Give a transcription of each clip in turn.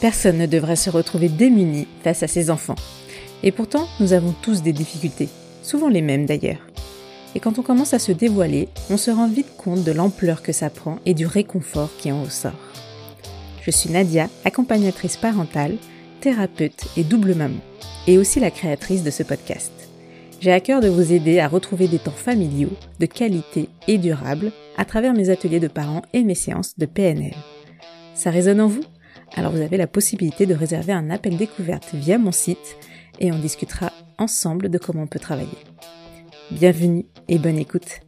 Personne ne devrait se retrouver démuni face à ses enfants. Et pourtant, nous avons tous des difficultés, souvent les mêmes d'ailleurs. Et quand on commence à se dévoiler, on se rend vite compte de l'ampleur que ça prend et du réconfort qui en ressort. Je suis Nadia, accompagnatrice parentale, thérapeute et double maman, et aussi la créatrice de ce podcast. J'ai à cœur de vous aider à retrouver des temps familiaux, de qualité et durables à travers mes ateliers de parents et mes séances de PNL. Ça résonne en vous? Alors vous avez la possibilité de réserver un appel découverte via mon site et on discutera ensemble de comment on peut travailler. Bienvenue et bonne écoute.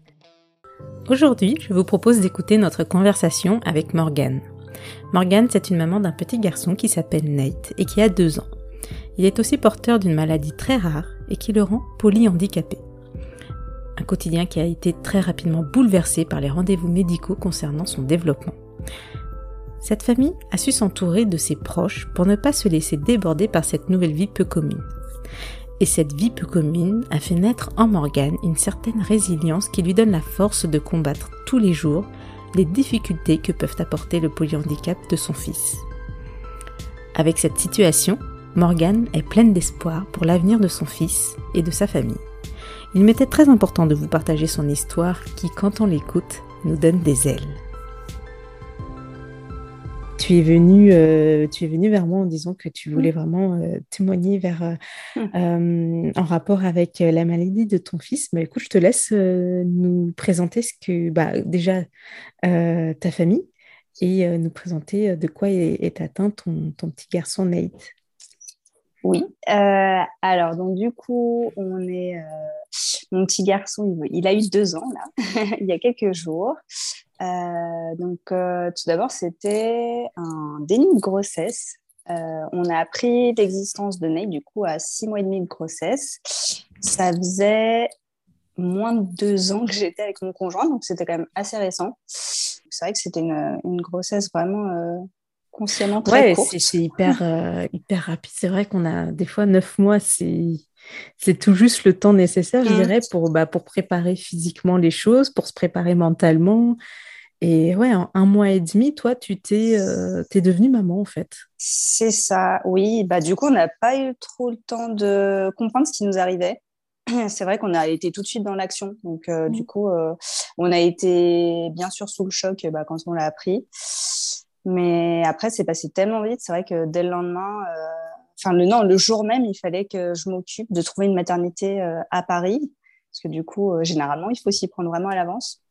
Aujourd'hui, je vous propose d'écouter notre conversation avec Morgane. Morgane, c'est une maman d'un petit garçon qui s'appelle Nate et qui a deux ans. Il est aussi porteur d'une maladie très rare et qui le rend polyhandicapé. Un quotidien qui a été très rapidement bouleversé par les rendez-vous médicaux concernant son développement. Cette famille a su s'entourer de ses proches pour ne pas se laisser déborder par cette nouvelle vie peu commune. Et cette vie peu commune a fait naître en Morgane une certaine résilience qui lui donne la force de combattre tous les jours les difficultés que peuvent apporter le polyhandicap de son fils. Avec cette situation, Morgane est pleine d'espoir pour l'avenir de son fils et de sa famille. Il m'était très important de vous partager son histoire qui, quand on l'écoute, nous donne des ailes. Tu es venu, euh, tu es venu vers moi en disant que tu voulais vraiment euh, témoigner vers, euh, en rapport avec la maladie de ton fils. Mais écoute, je te laisse nous présenter ce que, bah, déjà, ta famille et nous présenter de quoi est, atteint ton, ton petit garçon Nate. Oui. Alors, donc, du coup, on est. Mon petit garçon, il, a eu deux ans, là, il y a quelques jours. Euh, donc, tout d'abord, c'était un déni de grossesse. on a appris l'existence de Ney, du coup, à six mois et demi de grossesse. Ça faisait moins de deux ans que j'étais avec mon conjoint, donc c'était quand même assez récent. C'est vrai que c'était une, une, grossesse vraiment consciemment très ouais, C'est hyper, euh, hyper rapide. C'est vrai qu'on a des fois neuf mois, c'est c'est tout juste le temps nécessaire, je mm. dirais, pour, bah, pour préparer physiquement les choses, pour se préparer mentalement. Et ouais, en un mois et demi, toi, tu t'es euh, devenue maman, en fait. C'est ça, oui. Bah, du coup, on n'a pas eu trop le temps de comprendre ce qui nous arrivait. C'est vrai qu'on a été tout de suite dans l'action. Donc, euh, du mm. coup, on a été bien sûr sous le choc bah, quand on l'a appris. Mais après, c'est passé tellement vite. C'est vrai que dès le lendemain, euh, enfin le non, le jour même, il fallait que je m'occupe de trouver une maternité euh, à Paris, parce que du coup, euh, généralement, il faut s'y prendre vraiment à l'avance.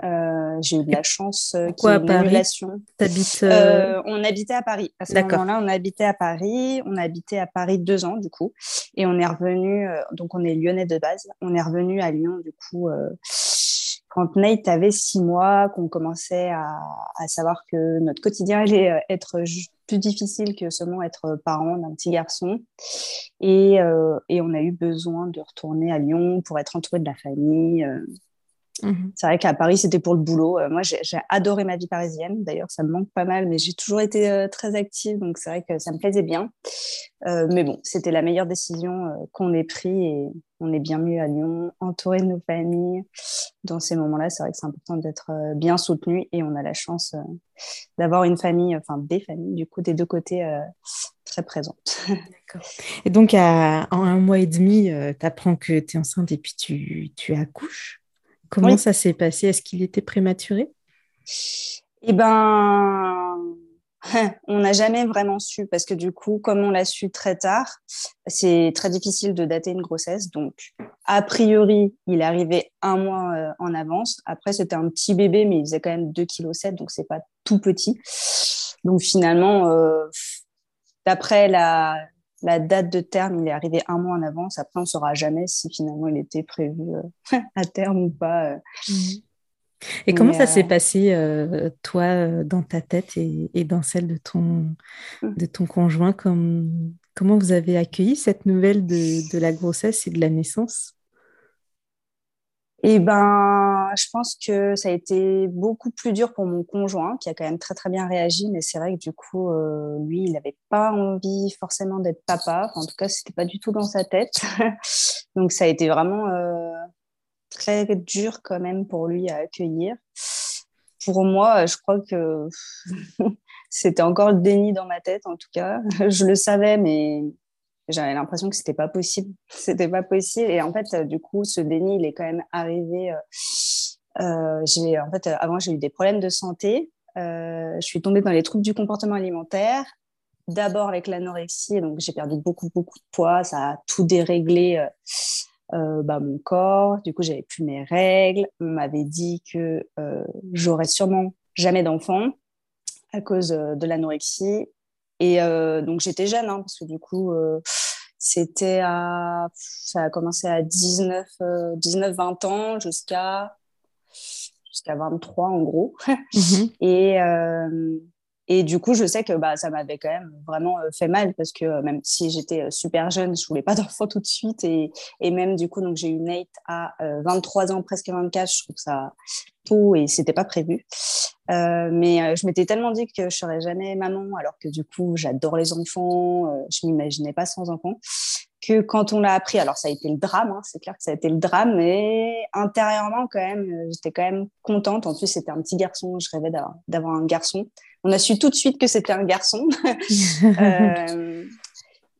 J'ai eu de la chance qu'il y ait une annulation. Euh, on habitait à Paris. À ce moment-là, on habitait à Paris. On a habité à Paris deux ans, du coup. Et on est revenu, donc on est lyonnais de base. On est revenu à Lyon, du coup, quand Nate avait six mois, qu'on commençait à, savoir que notre quotidien allait euh, être plus difficile que seulement être parent d'un petit garçon. Et, euh, et, on a eu besoin de retourner à Lyon pour être entouré de la famille. Mhm. C'est vrai qu'à Paris, c'était pour le boulot. Euh, moi, j'ai adoré ma vie parisienne. D'ailleurs, ça me manque pas mal, mais j'ai toujours été euh, très active, donc c'est vrai que ça me plaisait bien. Euh, mais bon, c'était la meilleure décision qu'on ait prise et on est bien mieux à Lyon, entouré de nos familles. Dans ces moments-là, c'est vrai que c'est important d'être bien soutenu et on a la chance d'avoir une famille, enfin des familles, du coup, des deux côtés très présentes. Et donc, à, en un mois et demi, tu apprends que tu es enceinte et puis tu, tu accouches? Comment ça s'est passé? Est-ce qu'il était prématuré? Eh ben, on n'a jamais vraiment su parce que du coup, comme on l'a su très tard, c'est très difficile de dater une grossesse. Donc, a priori, il est arrivé un mois euh, en avance. Après, c'était un petit bébé, mais il faisait quand même 2,7 kg, donc c'est pas tout petit. Donc finalement, euh, d'après la, la date de terme, il est arrivé un mois en avance. Après, on ne saura jamais si finalement il était prévu euh, à terme ou pas. Euh. Et comment ça s'est euh, passé, toi, dans ta tête et, dans celle de ton, mmh. de ton conjoint? Comment vous avez accueilli cette nouvelle de la grossesse et de la naissance? Et ben, je pense que ça a été beaucoup plus dur pour mon conjoint, qui a quand même très très bien réagi, mais c'est vrai que du coup, euh, lui, il n'avait pas envie forcément d'être papa. en tout cas, c'était pas du tout dans sa tête. Donc, ça a été vraiment euh, très dur quand même pour lui à accueillir. Pour moi, je crois que c'était encore le déni dans ma tête, en tout cas. Je le savais, mais j'avais l'impression que c'était pas possible. C'était pas possible. Et en fait, du coup, ce déni, il est quand même arrivé. j'ai, en fait, avant, j'ai eu des problèmes de santé. je suis tombée dans les troubles du comportement alimentaire d'abord avec l'anorexie, donc j'ai perdu beaucoup, beaucoup de poids, ça a tout déréglé euh, euh, bah, mon corps, du coup j'avais plus mes règles, on m'avait dit que euh, j'aurais sûrement jamais d'enfant à cause de l'anorexie, et donc j'étais jeune, hein, parce que du coup c'était à, ça a commencé à 19, 19 20 ans jusqu'à jusqu'à 23 en gros. Mmh et, et du coup, je sais que bah, ça m'avait quand même vraiment euh, fait mal parce que même si j'étais euh, super jeune, je voulais pas d'enfant tout de suite. Et, et, même du coup, j'ai eu Nate à 23 euh, ans, presque 24. Je trouve ça tôt et c'était pas prévu. Euh, mais je m'étais tellement dit que je serais jamais maman, alors que du coup, j'adore les enfants. Euh, je m'imaginais pas sans enfants. Que quand on l'a appris, alors ça a été le drame, hein, c'est clair que ça a été le drame, mais intérieurement quand même, j'étais quand même contente. En plus, c'était un petit garçon, je rêvais d'avoir un garçon. On a su tout de suite que c'était un garçon. euh,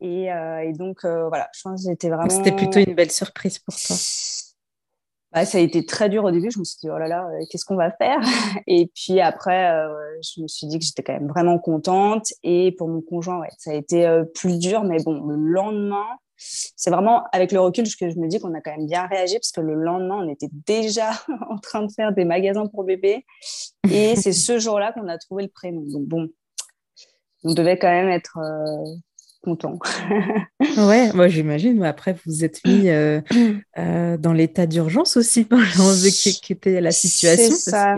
et, euh, et, donc, euh, voilà, je pense que c'était vraiment. C'était plutôt une belle surprise pour toi. Bah, ça a été très dur au début. Je me suis dit, oh là là, qu'est-ce qu'on va faire? Et puis après, euh, je me suis dit que j'étais quand même vraiment contente. Et pour mon conjoint, ouais, ça a été euh, plus dur. Mais bon, le lendemain, c'est vraiment avec le recul que je me dis qu'on a quand même bien réagi parce que le lendemain, on était déjà en train de faire des magasins pour bébés. Et c'est ce jour-là qu'on a trouvé le prénom. Donc bon, on devait quand même être euh, content. ouais, moi j'imagine. Mais après, vous êtes mis euh, euh, dans l'état d'urgence aussi pendant qui était la situation. C'est ça.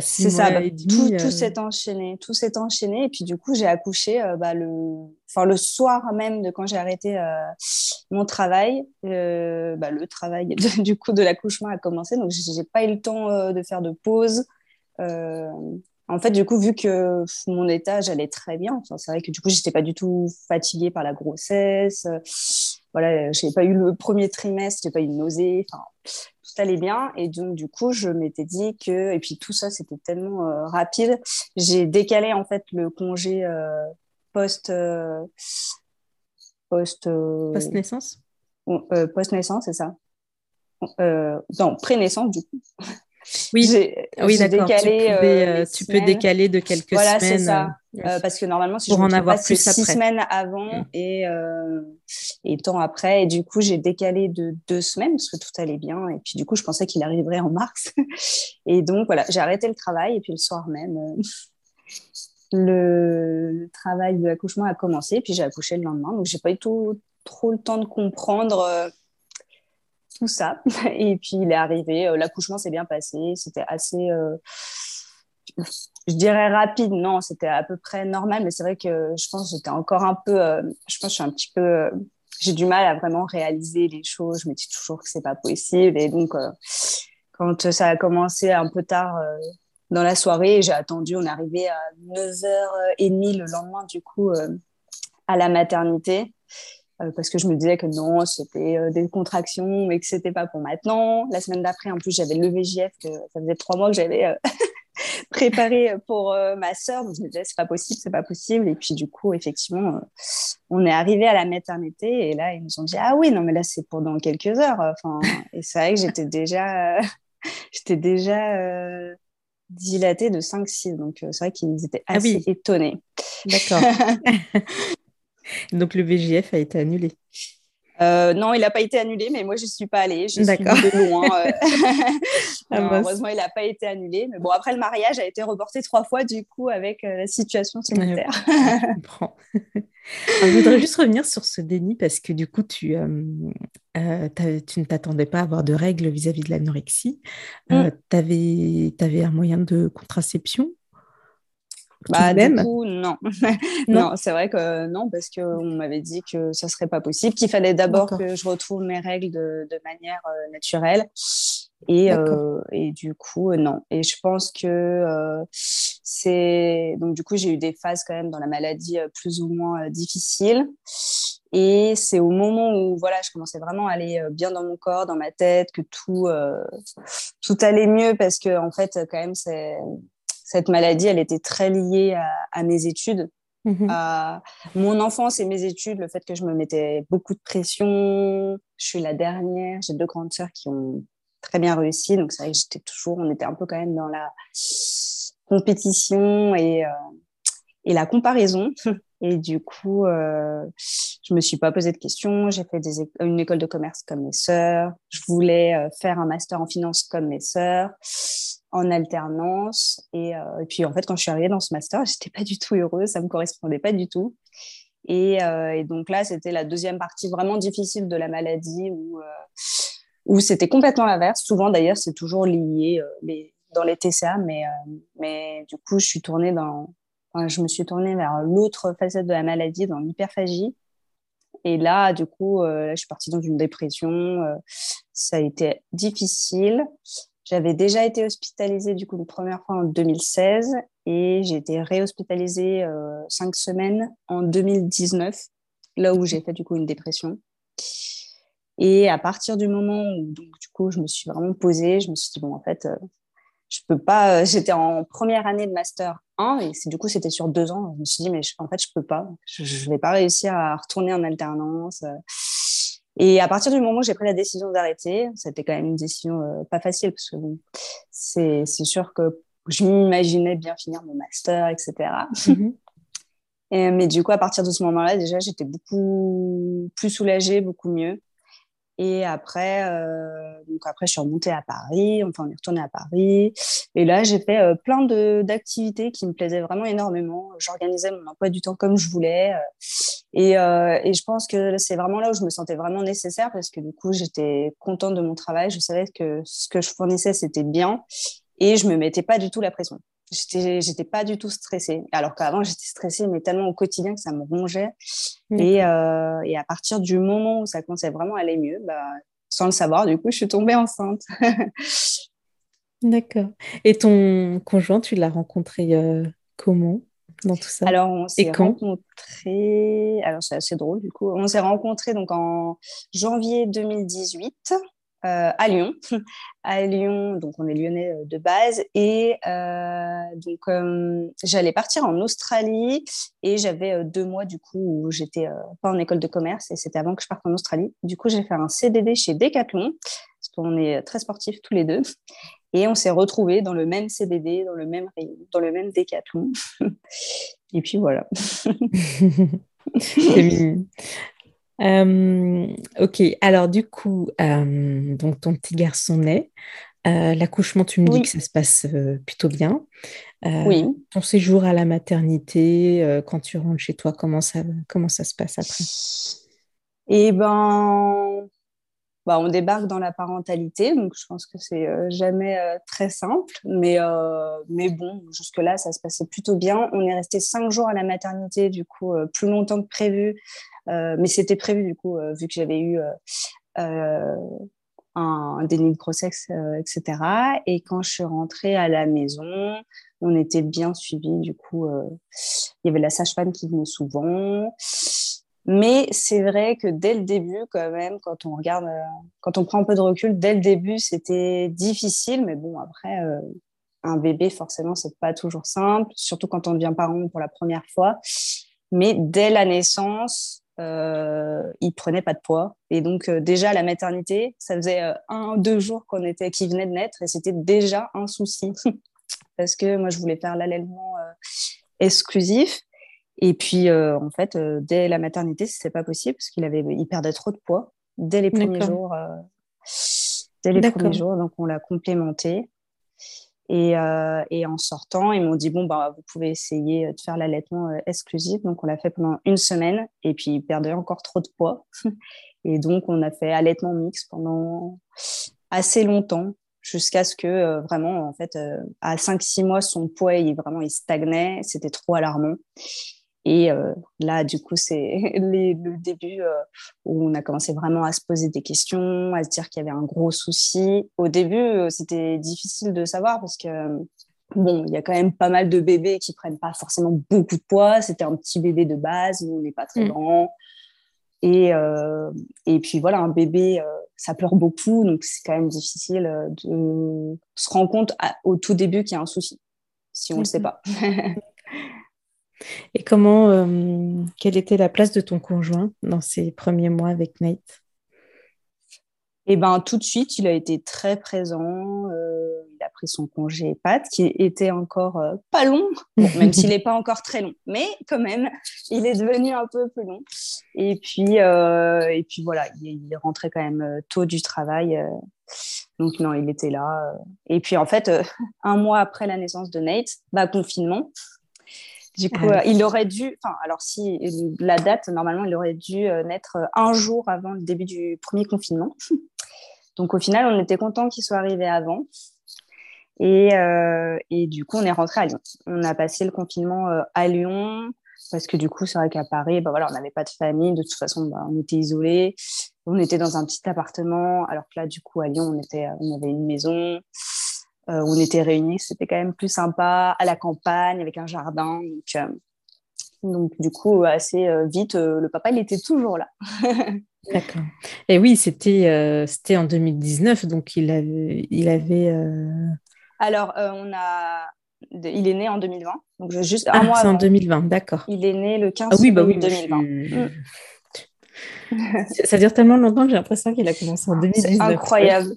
C'est ça. Bah, tout, tout s'est enchaîné, tout s'est enchaîné. Et puis du coup, j'ai accouché bah, le, enfin le soir même de quand j'ai arrêté mon travail. Bah, le travail du coup de l'accouchement a commencé, donc j'ai pas eu le temps de faire de pause. En fait, du coup, vu que mon état, j'allais très bien, c'est vrai que du coup, j'étais pas du tout fatiguée par la grossesse. voilà, j'ai pas eu le premier trimestre, j'ai pas eu de nausée. Enfin, tout allait bien. Et donc, du coup, je m'étais dit que, et puis tout ça, c'était tellement euh, rapide. J'ai décalé, en fait, le congé euh, post, euh, post, post naissance. post naissance, c'est ça. non, pré-naissance, du coup. Oui, oui d'accord. Tu, euh, euh, tu peux décaler de quelques semaines. Voilà, c'est ça. Euh, parce que normalement, si pour je en avoir plus six semaines avant mm. et, et temps après. Et du coup, j'ai décalé de deux semaines parce que tout allait bien. Et puis, du coup, je pensais qu'il arriverait en mars. et donc, voilà, j'ai arrêté le travail. Et puis, le soir même, le, travail de l'accouchement a commencé. Puis, j'ai accouché le lendemain. Donc, j'ai pas eu trop le temps de comprendre tout ça. Et puis il est arrivé, euh, l'accouchement s'est bien passé, c'était assez, euh, je dirais rapide, non, c'était à peu près normal, mais c'est vrai que je pense que j'étais encore un peu, euh, je pense que je suis un petit peu, j'ai du mal à vraiment réaliser les choses, je me dis toujours que c'est pas possible. Et donc, quand ça a commencé un peu tard dans la soirée, j'ai attendu, on arrivé à 9h30 le lendemain, du coup, à la maternité. Euh, parce que je me disais que non, c'était euh, des contractions, mais que c'était pas pour maintenant. La semaine d'après, en plus, j'avais le VGF, que ça faisait trois mois que j'avais euh, préparé pour ma sœur. Donc, je me disais, c'est pas possible, c'est pas possible. Et puis, du coup, effectivement, on est arrivé à la maternité et là, ils nous ont dit, ah oui, non, mais là, c'est pour dans quelques heures. Enfin, et c'est vrai que j'étais déjà, j'étais déjà dilatée de 5-6. Donc, c'est vrai qu'ils étaient ah assez étonnés. D'accord. Donc le VGF a été annulé. Euh, non, il n'a pas été annulé, mais moi, je ne suis pas allée. Je suis de loin. Euh. Ah, heureusement, il n'a pas été annulé. Mais bon, après, le mariage a été reporté trois fois, du coup, avec euh, la situation sanitaire. je comprends. je voudrais juste revenir sur ce déni parce que, du coup, tu, tu ne t'attendais pas à avoir de règles vis-à-vis de l'anorexie. Mm. tu avais un moyen de contraception bah, du coup, non. non, c'est vrai que non, parce qu'on m'avait dit que ça serait pas possible, qu'il fallait d'abord que je retrouve mes règles de, de manière euh, naturelle. Et, euh, et du coup, euh, non. Et je pense que euh, c'est. Donc, du coup, j'ai eu des phases quand même dans la maladie plus ou moins difficiles. Et c'est au moment où voilà, je commençais vraiment à aller bien dans mon corps, dans ma tête, que tout, tout allait mieux parce que, en fait, quand même, c'est cette maladie, elle était très liée à, mes études, mmh à mon enfance et mes études, le fait que je me mettais beaucoup de pression. Je suis la dernière, j'ai deux grandes sœurs qui ont très bien réussi, donc c'est vrai que j'étais toujours, on était un peu quand même dans la compétition et, euh, et la comparaison. Et du coup, euh, je me suis pas posé de questions. J'ai fait des une école de commerce comme mes sœurs. Je voulais euh, faire un master en finance comme mes sœurs, en alternance. Et, euh, et, puis, en fait, quand je suis arrivée dans ce master, j'étais pas du tout heureuse. Ça me correspondait pas du tout. Et, euh, et donc là, c'était la deuxième partie vraiment difficile de la maladie où, où c'était complètement l'inverse. Souvent, d'ailleurs, c'est toujours lié dans les TCA, mais, mais du coup, je suis tournée dans je me suis tournée vers l'autre facette de la maladie, dans l'hyperphagie. Et là, du coup, euh, je suis partie dans une dépression. Euh, ça a été difficile. J'avais déjà été hospitalisée, du coup, une première fois en 2016 et j'ai été réhospitalisée euh, cinq semaines en 2019, là où j'ai fait, du coup, une dépression. Et à partir du moment où, donc, du coup, je me suis vraiment posée, je me suis dit, bon, en fait, je peux pas. J'étais en première année de master et c'est, du coup, c'était sur deux ans. Je me suis dit, mais en fait, je peux pas. Je, ne vais pas réussir à retourner en alternance. Et à partir du moment où j'ai pris la décision d'arrêter, c'était quand même une décision euh, pas facile parce que c'est, c'est sûr que je m'imaginais bien finir mon master, etc. Et, mais du coup, à partir de ce moment-là, déjà, j'étais beaucoup plus soulagée, beaucoup mieux. Et après, euh, donc après, je suis remontée à Paris. Enfin, on est retourné à Paris. Et là, j'ai fait euh, plein d'activités qui me plaisaient vraiment énormément. J'organisais mon emploi du temps comme je voulais. Euh, et, euh, et je pense que c'est vraiment là où je me sentais vraiment nécessaire parce que du coup, j'étais contente de mon travail. Je savais que ce que je fournissais, c'était bien. Et je me mettais pas du tout la pression. J'étais j'étais pas du tout stressée. Alors qu'avant j'étais stressée mais tellement au quotidien que ça me rongeait. Et, euh, et, à partir du moment où ça commençait vraiment à aller mieux bah, sans le savoir du coup je suis tombée enceinte. D'accord. Et ton conjoint tu l'as rencontré euh, comment? Dans tout ça alors on s'est rencontrés alors c'est assez drôle du coup on s'est rencontrés donc en janvier 2018 euh, à Lyon. à Lyon, donc on est lyonnais euh, de base. Et euh, donc j'allais partir en Australie et j'avais deux mois du coup où j'étais pas en école de commerce et c'était avant que je parte en Australie. Du coup, j'ai fait un CDD chez Decathlon parce qu'on est très sportifs tous les deux. Et on s'est retrouvés dans le même CDD, dans le même dans le même Decathlon. et puis voilà. Euh, ok, alors du coup, euh, donc ton petit garçon naît. Euh, l'accouchement, tu me dis que ça se passe plutôt bien. oui. Ton séjour à la maternité, quand tu rentres chez toi, comment ça, comment ça se passe après? Eh ben, bah, on débarque dans la parentalité, donc je pense que c'est jamais très simple, mais, mais bon, jusque-là, ça se passait plutôt bien. On est resté cinq jours à la maternité, du coup, plus longtemps que prévu, euh, mais c'était prévu, du coup, euh, vu que j'avais eu euh, un déni de grossesse, etc. Et quand je suis rentrée à la maison, on était bien suivis. Du coup, il y avait la sage-femme qui venait souvent. Mais c'est vrai que dès le début, quand même, quand on regarde, quand on prend un peu de recul, dès le début, c'était difficile. Mais bon, après, un bébé, forcément, c'est pas toujours simple, surtout quand on devient parent pour la première fois. Mais dès la naissance, euh, il prenait pas de poids. Et donc, euh, déjà, la maternité, ça faisait euh, un, deux jours qu'on était, qu'il venait de naître et c'était déjà un souci. Parce que moi, je voulais faire l'allaitement euh, exclusif. Et puis, en fait, dès la maternité, c'était pas possible parce qu'il avait, il perdait trop de poids dès les premiers jours. dès les premiers jours, donc on l'a complémenté. Euh, et, en sortant, ils m'ont dit bon bah vous pouvez essayer de faire l'allaitement euh, exclusif. Donc on l'a fait pendant une semaine et puis il perdait encore trop de poids. et donc on a fait allaitement mixte pendant assez longtemps jusqu'à ce que euh, vraiment en fait à 5-6 mois son poids il vraiment il stagnait, c'était trop alarmant. Et euh, là, du coup, c'est le début euh, où on a commencé vraiment à se poser des questions, à se dire qu'il y avait un gros souci. Au début, euh, c'était difficile de savoir parce que, bon, il y a quand même pas mal de bébés qui prennent pas forcément beaucoup de poids. C'était un petit bébé de base, on n'est pas très mm. grand. Et, et puis voilà, un bébé, ça pleure beaucoup, donc c'est quand même difficile de se rendre compte au tout début qu'il y a un souci. si on ne le sait mhm. pas. Et comment, euh, quelle était la place de ton conjoint dans ces premiers mois avec Nate? Eh ben tout de suite, il a été très présent. Euh, il a pris son congé PAT, qui était encore euh, pas long, même s'il n'est pas encore très long, mais quand même, il est devenu un peu plus long. Et puis, et puis voilà, il, est rentrait quand même tôt du travail. donc non, il était là. Et puis en fait, un mois après la naissance de Nate, bah, confinement. Du coup, ah il aurait dû, enfin, alors si la date, normalement, il aurait dû naître un jour avant le début du premier confinement. Donc au final, on était content qu'il soit arrivé avant. Et, euh, et, du coup, on est rentré à Lyon. On a passé le confinement euh, à Lyon parce que du coup, c'est vrai qu'à Paris, bah voilà, on n'avait pas de famille. De toute façon, bah, on était isolés. On était dans un petit appartement, alors que là, du coup, à Lyon, on, était, on avait une maison euh, où on était réunis. C'était quand même plus sympa, à la campagne, avec un jardin. Donc, euh, donc du coup, assez vite, le papa, il était toujours là. D'accord. Et oui, c'était euh, c'était en 2019, donc il avait. Il avait euh, Alors, euh, on a. Il est né en 2020, donc juste un ah, mois. C'est en 2020, d'accord. Il est né le 15 ah, oui, bah oui, 2020. Mm. Ça dure tellement longtemps que j'ai l'impression qu'il a commencé en 2019. C'est incroyable.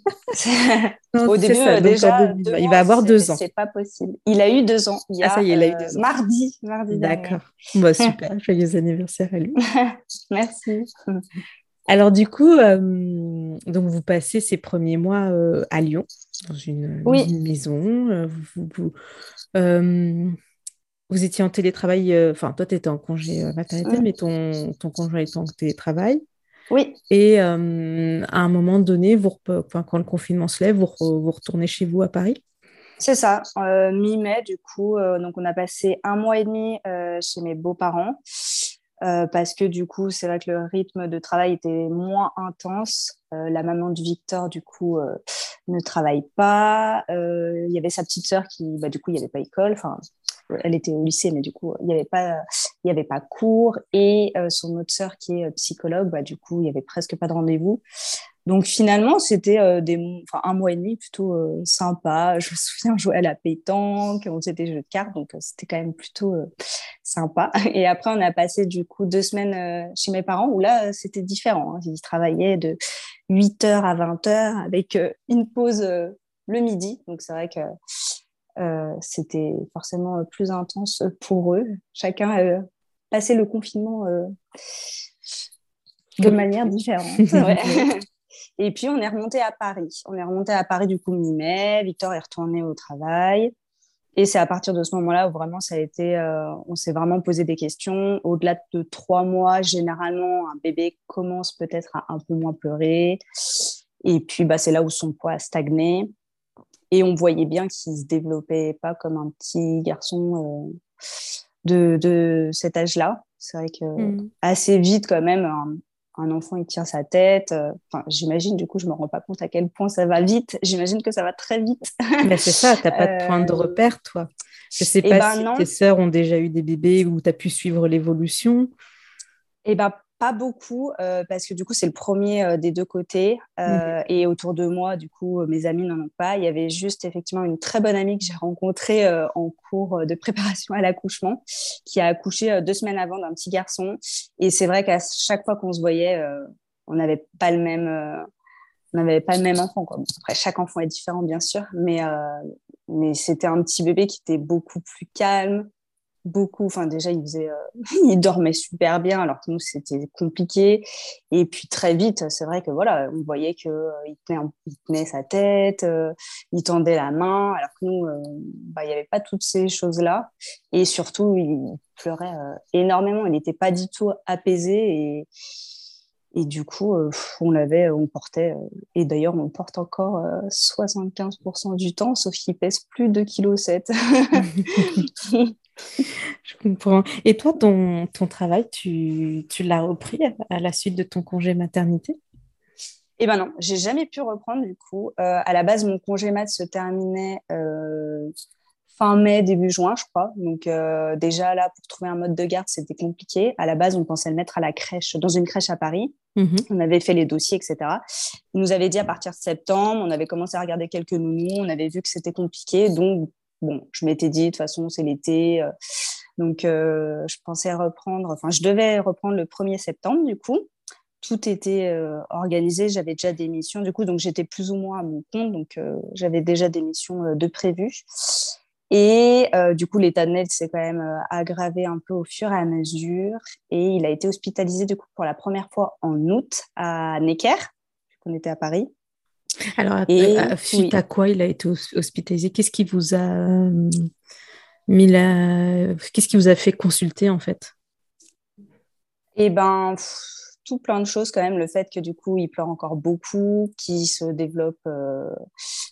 Au début, déjà, il va avoir deux ans. C'est pas possible. Il a eu deux ans. Il a, ah, ça y est, il a eu deux ans. Mardi, mardi D'accord. Bah, super. Joyeux anniversaire à lui. Merci. Alors du coup, euh, donc vous passez ces premiers mois euh, à Lyon, dans une, maison. Euh, vous, étiez en télétravail, enfin toi tu étais en congé maternité, mais ton, ton conjoint était en télétravail. Oui. Et à un moment donné, vous, quand le confinement se lève, vous, vous retournez chez vous à Paris? C'est ça, mi-mai du coup. donc on a passé un mois et demi chez mes beaux-parents. Euh, parce que du coup, c'est vrai que le rythme de travail était moins intense. Euh, la maman de Victor, du coup, euh, ne travaille pas. Il y avait sa petite sœur qui, bah, du coup, il n'y avait pas école. Enfin, elle était au lycée, mais du coup, il n'y avait pas, y avait pas cours. Et son autre sœur qui est psychologue, bah, du coup, il n'y avait presque pas de rendez-vous. Donc finalement, c'était euh, un mois et demi plutôt euh, sympa. Je me souviens jouer à la pétanque, on faisait des jeux de cartes, donc euh, c'était quand même plutôt sympa. Et après, on a passé du coup deux semaines chez mes parents où là, c'était différent. Hein. Ils travaillaient de 8h à 20h avec une pause le midi. Donc c'est vrai que c'était forcément plus intense pour eux. Chacun a passé le confinement de manière différente. Et puis, on est remonté à Paris. On est remonté à Paris du coup mi-mai. Victor est retourné au travail. Et c'est à partir de ce moment-là où vraiment ça a été, euh, on s'est vraiment posé des questions. Au-delà de trois mois, généralement, un bébé commence peut-être à un peu moins pleurer. Et puis, bah, c'est là où son poids a stagné. Et on voyait bien qu'il se développait pas comme un petit garçon euh, de, de, cet âge-là. C'est vrai que mm. assez vite quand même, un enfant il tient sa tête. Euh, enfin, j'imagine, du coup, je me rends pas compte à quel point ça va vite. J'imagine que ça va très vite. Mais c'est ça, tu n'as pas de point de euh, repère, toi. Je sais eh pas ben si tes sœurs ont déjà eu des bébés ou tu as pu suivre l'évolution. Eh ben, pas beaucoup, euh, parce que du coup, c'est le premier euh, des deux côtés. Euh, mhm. Et autour de moi, du coup, mes amis n'en ont pas. Il y avait juste effectivement une très bonne amie que j'ai rencontrée en cours de préparation à l'accouchement, qui a accouché deux semaines avant d'un petit garçon. Et c'est vrai qu'à chaque fois qu'on se voyait, on n'avait pas le même. on n'avait pas le même enfant. Quoi. Après, chaque enfant est différent, bien sûr, mais, mais c'était un petit bébé qui était beaucoup plus calme, beaucoup. Enfin, déjà, il faisait, euh, il dormait super bien, alors que nous, c'était compliqué. Et puis très vite, c'est vrai que voilà, on voyait que euh, tenait, il, tenait, sa tête, euh, il tendait la main, alors que nous, bah, il n'y avait pas toutes ces choses-là. Et surtout, il pleurait énormément. Il n'était pas du tout apaisé et et du coup, on l'avait, on portait, et d'ailleurs, on porte encore 75% du temps, sauf qu'il pèse plus de 2,7 kg. Je comprends. Et toi, ton, ton travail, tu, tu l'as repris à, la suite de ton congé maternité? Eh ben non, j'ai jamais pu reprendre du coup. Euh, à la base, mon congé mat se terminait euh, fin mai, début juin, je crois. Donc euh, déjà là, pour trouver un mode de garde, c'était compliqué. À la base, on pensait le mettre à la crèche, dans une crèche à Paris. Mhm. On avait fait les dossiers, etc. Il nous avait dit à partir de septembre, on avait commencé à regarder quelques nounous, on avait vu que c'était compliqué, donc bon, je m'étais dit, de toute façon, c'est l'été. donc, je pensais reprendre, enfin, je devais reprendre le 1er septembre, du coup tout était organisé. J'avais déjà des missions, du coup, donc j'étais plus ou moins à mon compte, donc j'avais déjà des missions de prévues. Et du coup, l'état de Ned s'est quand même aggravé un peu au fur et à mesure. Et il a été hospitalisé du coup pour la première fois en août à Necker, on était à Paris. Alors, et, suite à quoi il a été hospitalisé? Qu'est-ce qui vous a mis la... Qu'est-ce qui vous a fait consulter en fait? Eh ben, tout plein de choses quand même. Le fait que du coup, il pleure encore beaucoup, qu'il se développe, euh,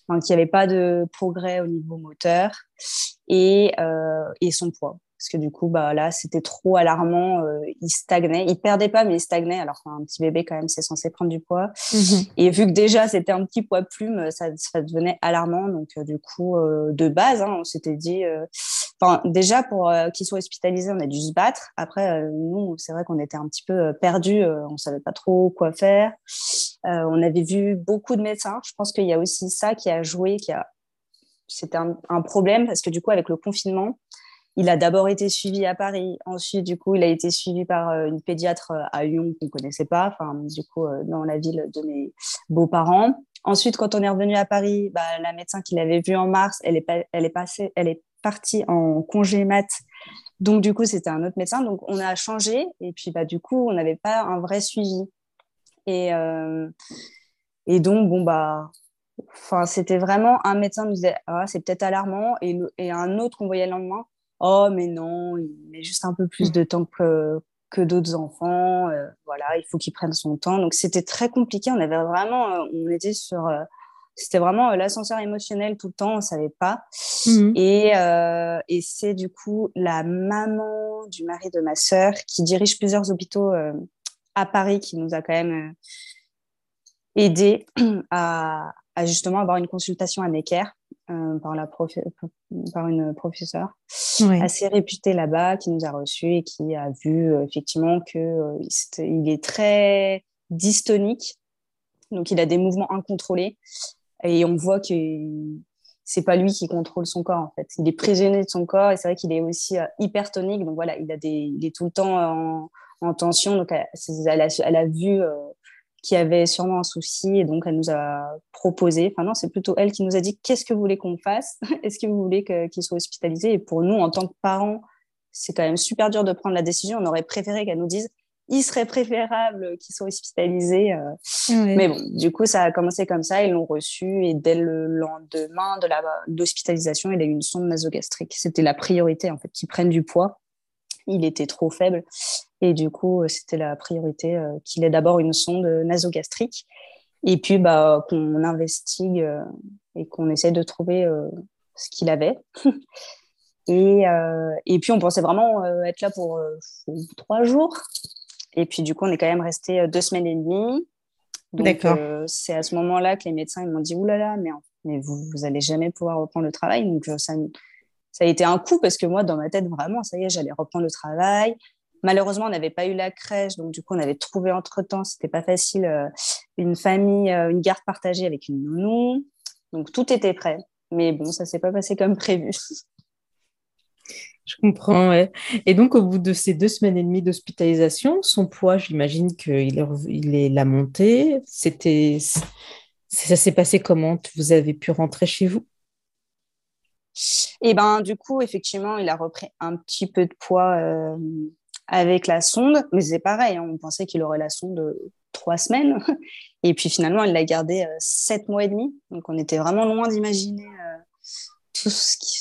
qu'il n'y avait pas de progrès au niveau moteur et, euh, et son poids. Parce que du coup, bah, là, c'était trop alarmant. Euh, il stagnait. Il perdait pas, mais il stagnait. Alors qu'un petit bébé, quand même, c'est censé prendre du poids. Mhm. Et vu que déjà, c'était un petit poids plume, ça, ça devenait alarmant. Donc, euh, du coup, euh, de base, hein, on s'était dit... Enfin, déjà, pour qu'il soit hospitalisé, on a dû se battre. Après, nous, c'est vrai qu'on était un petit peu perdus. on savait pas trop quoi faire. on avait vu beaucoup de médecins. Je pense qu'il y a aussi ça qui a joué, qui a c'était un, un, problème parce que du coup, avec le confinement, il a d'abord été suivi à Paris. Ensuite, du coup, il a été suivi par euh, une pédiatre euh, à Lyon qu'on ne connaissait pas, du coup, euh, dans la ville de mes beaux-parents. Ensuite, quand on est revenu à Paris, bah, la médecin qu'il avait vue en mars, elle est, passée, elle est partie en congé mat. Donc, du coup, c'était un autre médecin. Donc, on a changé. Et puis, bah, du coup, on n'avait pas un vrai suivi. Et, et donc, bon, bah, c'était vraiment un médecin nous disait, ah, c'est peut-être alarmant. Et un autre qu'on voyait le lendemain, oh mais non, il met juste un peu plus mm. de temps que, que d'autres enfants. Euh, voilà, il faut qu'il prenne son temps. Donc c'était très compliqué. On avait vraiment, euh, on était sur, euh, c'était vraiment l'ascenseur émotionnel tout le temps. On savait pas. Mm. Et, et c'est du coup la maman du mari de ma sœur qui dirige plusieurs hôpitaux à Paris qui nous a quand même aidé à, à justement avoir une consultation à Necker euh, par, la par une professeure assez réputée là-bas qui nous a reçus et qui a vu euh, effectivement que euh, il est très dystonique, donc il a des mouvements incontrôlés et on voit que c'est pas lui qui contrôle son corps en fait. Il est prisonnier de son corps et c'est vrai qu'il est aussi hypertonique, donc voilà, il a des, il est tout le temps en, en tension. Donc elle, elle, a, elle a, vu qui avait sûrement un souci et donc elle nous a proposé, enfin non, c'est plutôt elle qui nous a dit qu'est-ce que vous voulez qu'on fasse? Est-ce que vous voulez qu'il soit hospitalisé? Et pour nous, en tant que parents, c'est quand même super dur de prendre la décision. On aurait préféré qu'elle nous dise il serait préférable qu'il soit hospitalisé. Euh. Mais bon, du coup, ça a commencé comme ça. Ils l'ont reçu et dès le lendemain de l'hospitalisation, il a eu une sonde nasogastrique. C'était la priorité, en fait, qu'il prenne du poids. Il était trop faible. Et du coup, euh, c'était la priorité euh, qu'il ait d'abord une sonde nasogastrique et puis bah, qu'on investigue euh, et qu'on essaie de trouver ce qu'il avait. et, et puis, on pensait vraiment être là pour trois jours. Et puis, du coup, on est quand même resté deux semaines et demie. D'accord. c'est à ce moment-là que les médecins m'ont dit oulala, là là, mais, mais vous, vous allez jamais pouvoir reprendre le travail. Donc, ça, ça a été un coup parce que moi, dans ma tête, vraiment, ça y est, j'allais reprendre le travail. Malheureusement, on n'avait pas eu la crèche, donc du coup, on avait trouvé entre-temps, c'était pas facile, euh, une famille, euh, une garde partagée avec une nounou. Donc tout était prêt. Mais bon, ça s'est pas passé comme prévu. Je comprends, ouais. Et donc, au bout de ces deux semaines et demie d'hospitalisation, son poids, j'imagine qu'il est, il est la montée. C'était, ça s'est passé comment? Vous avez pu rentrer chez vous? Et ben, du coup, effectivement, il a repris un petit peu de poids euh, avec la sonde, mais c'est pareil, hein, on pensait qu'il aurait la sonde trois semaines, et puis finalement, il l'a gardé euh, sept mois et demi, donc on était vraiment loin d'imaginer euh, tout, ce qui,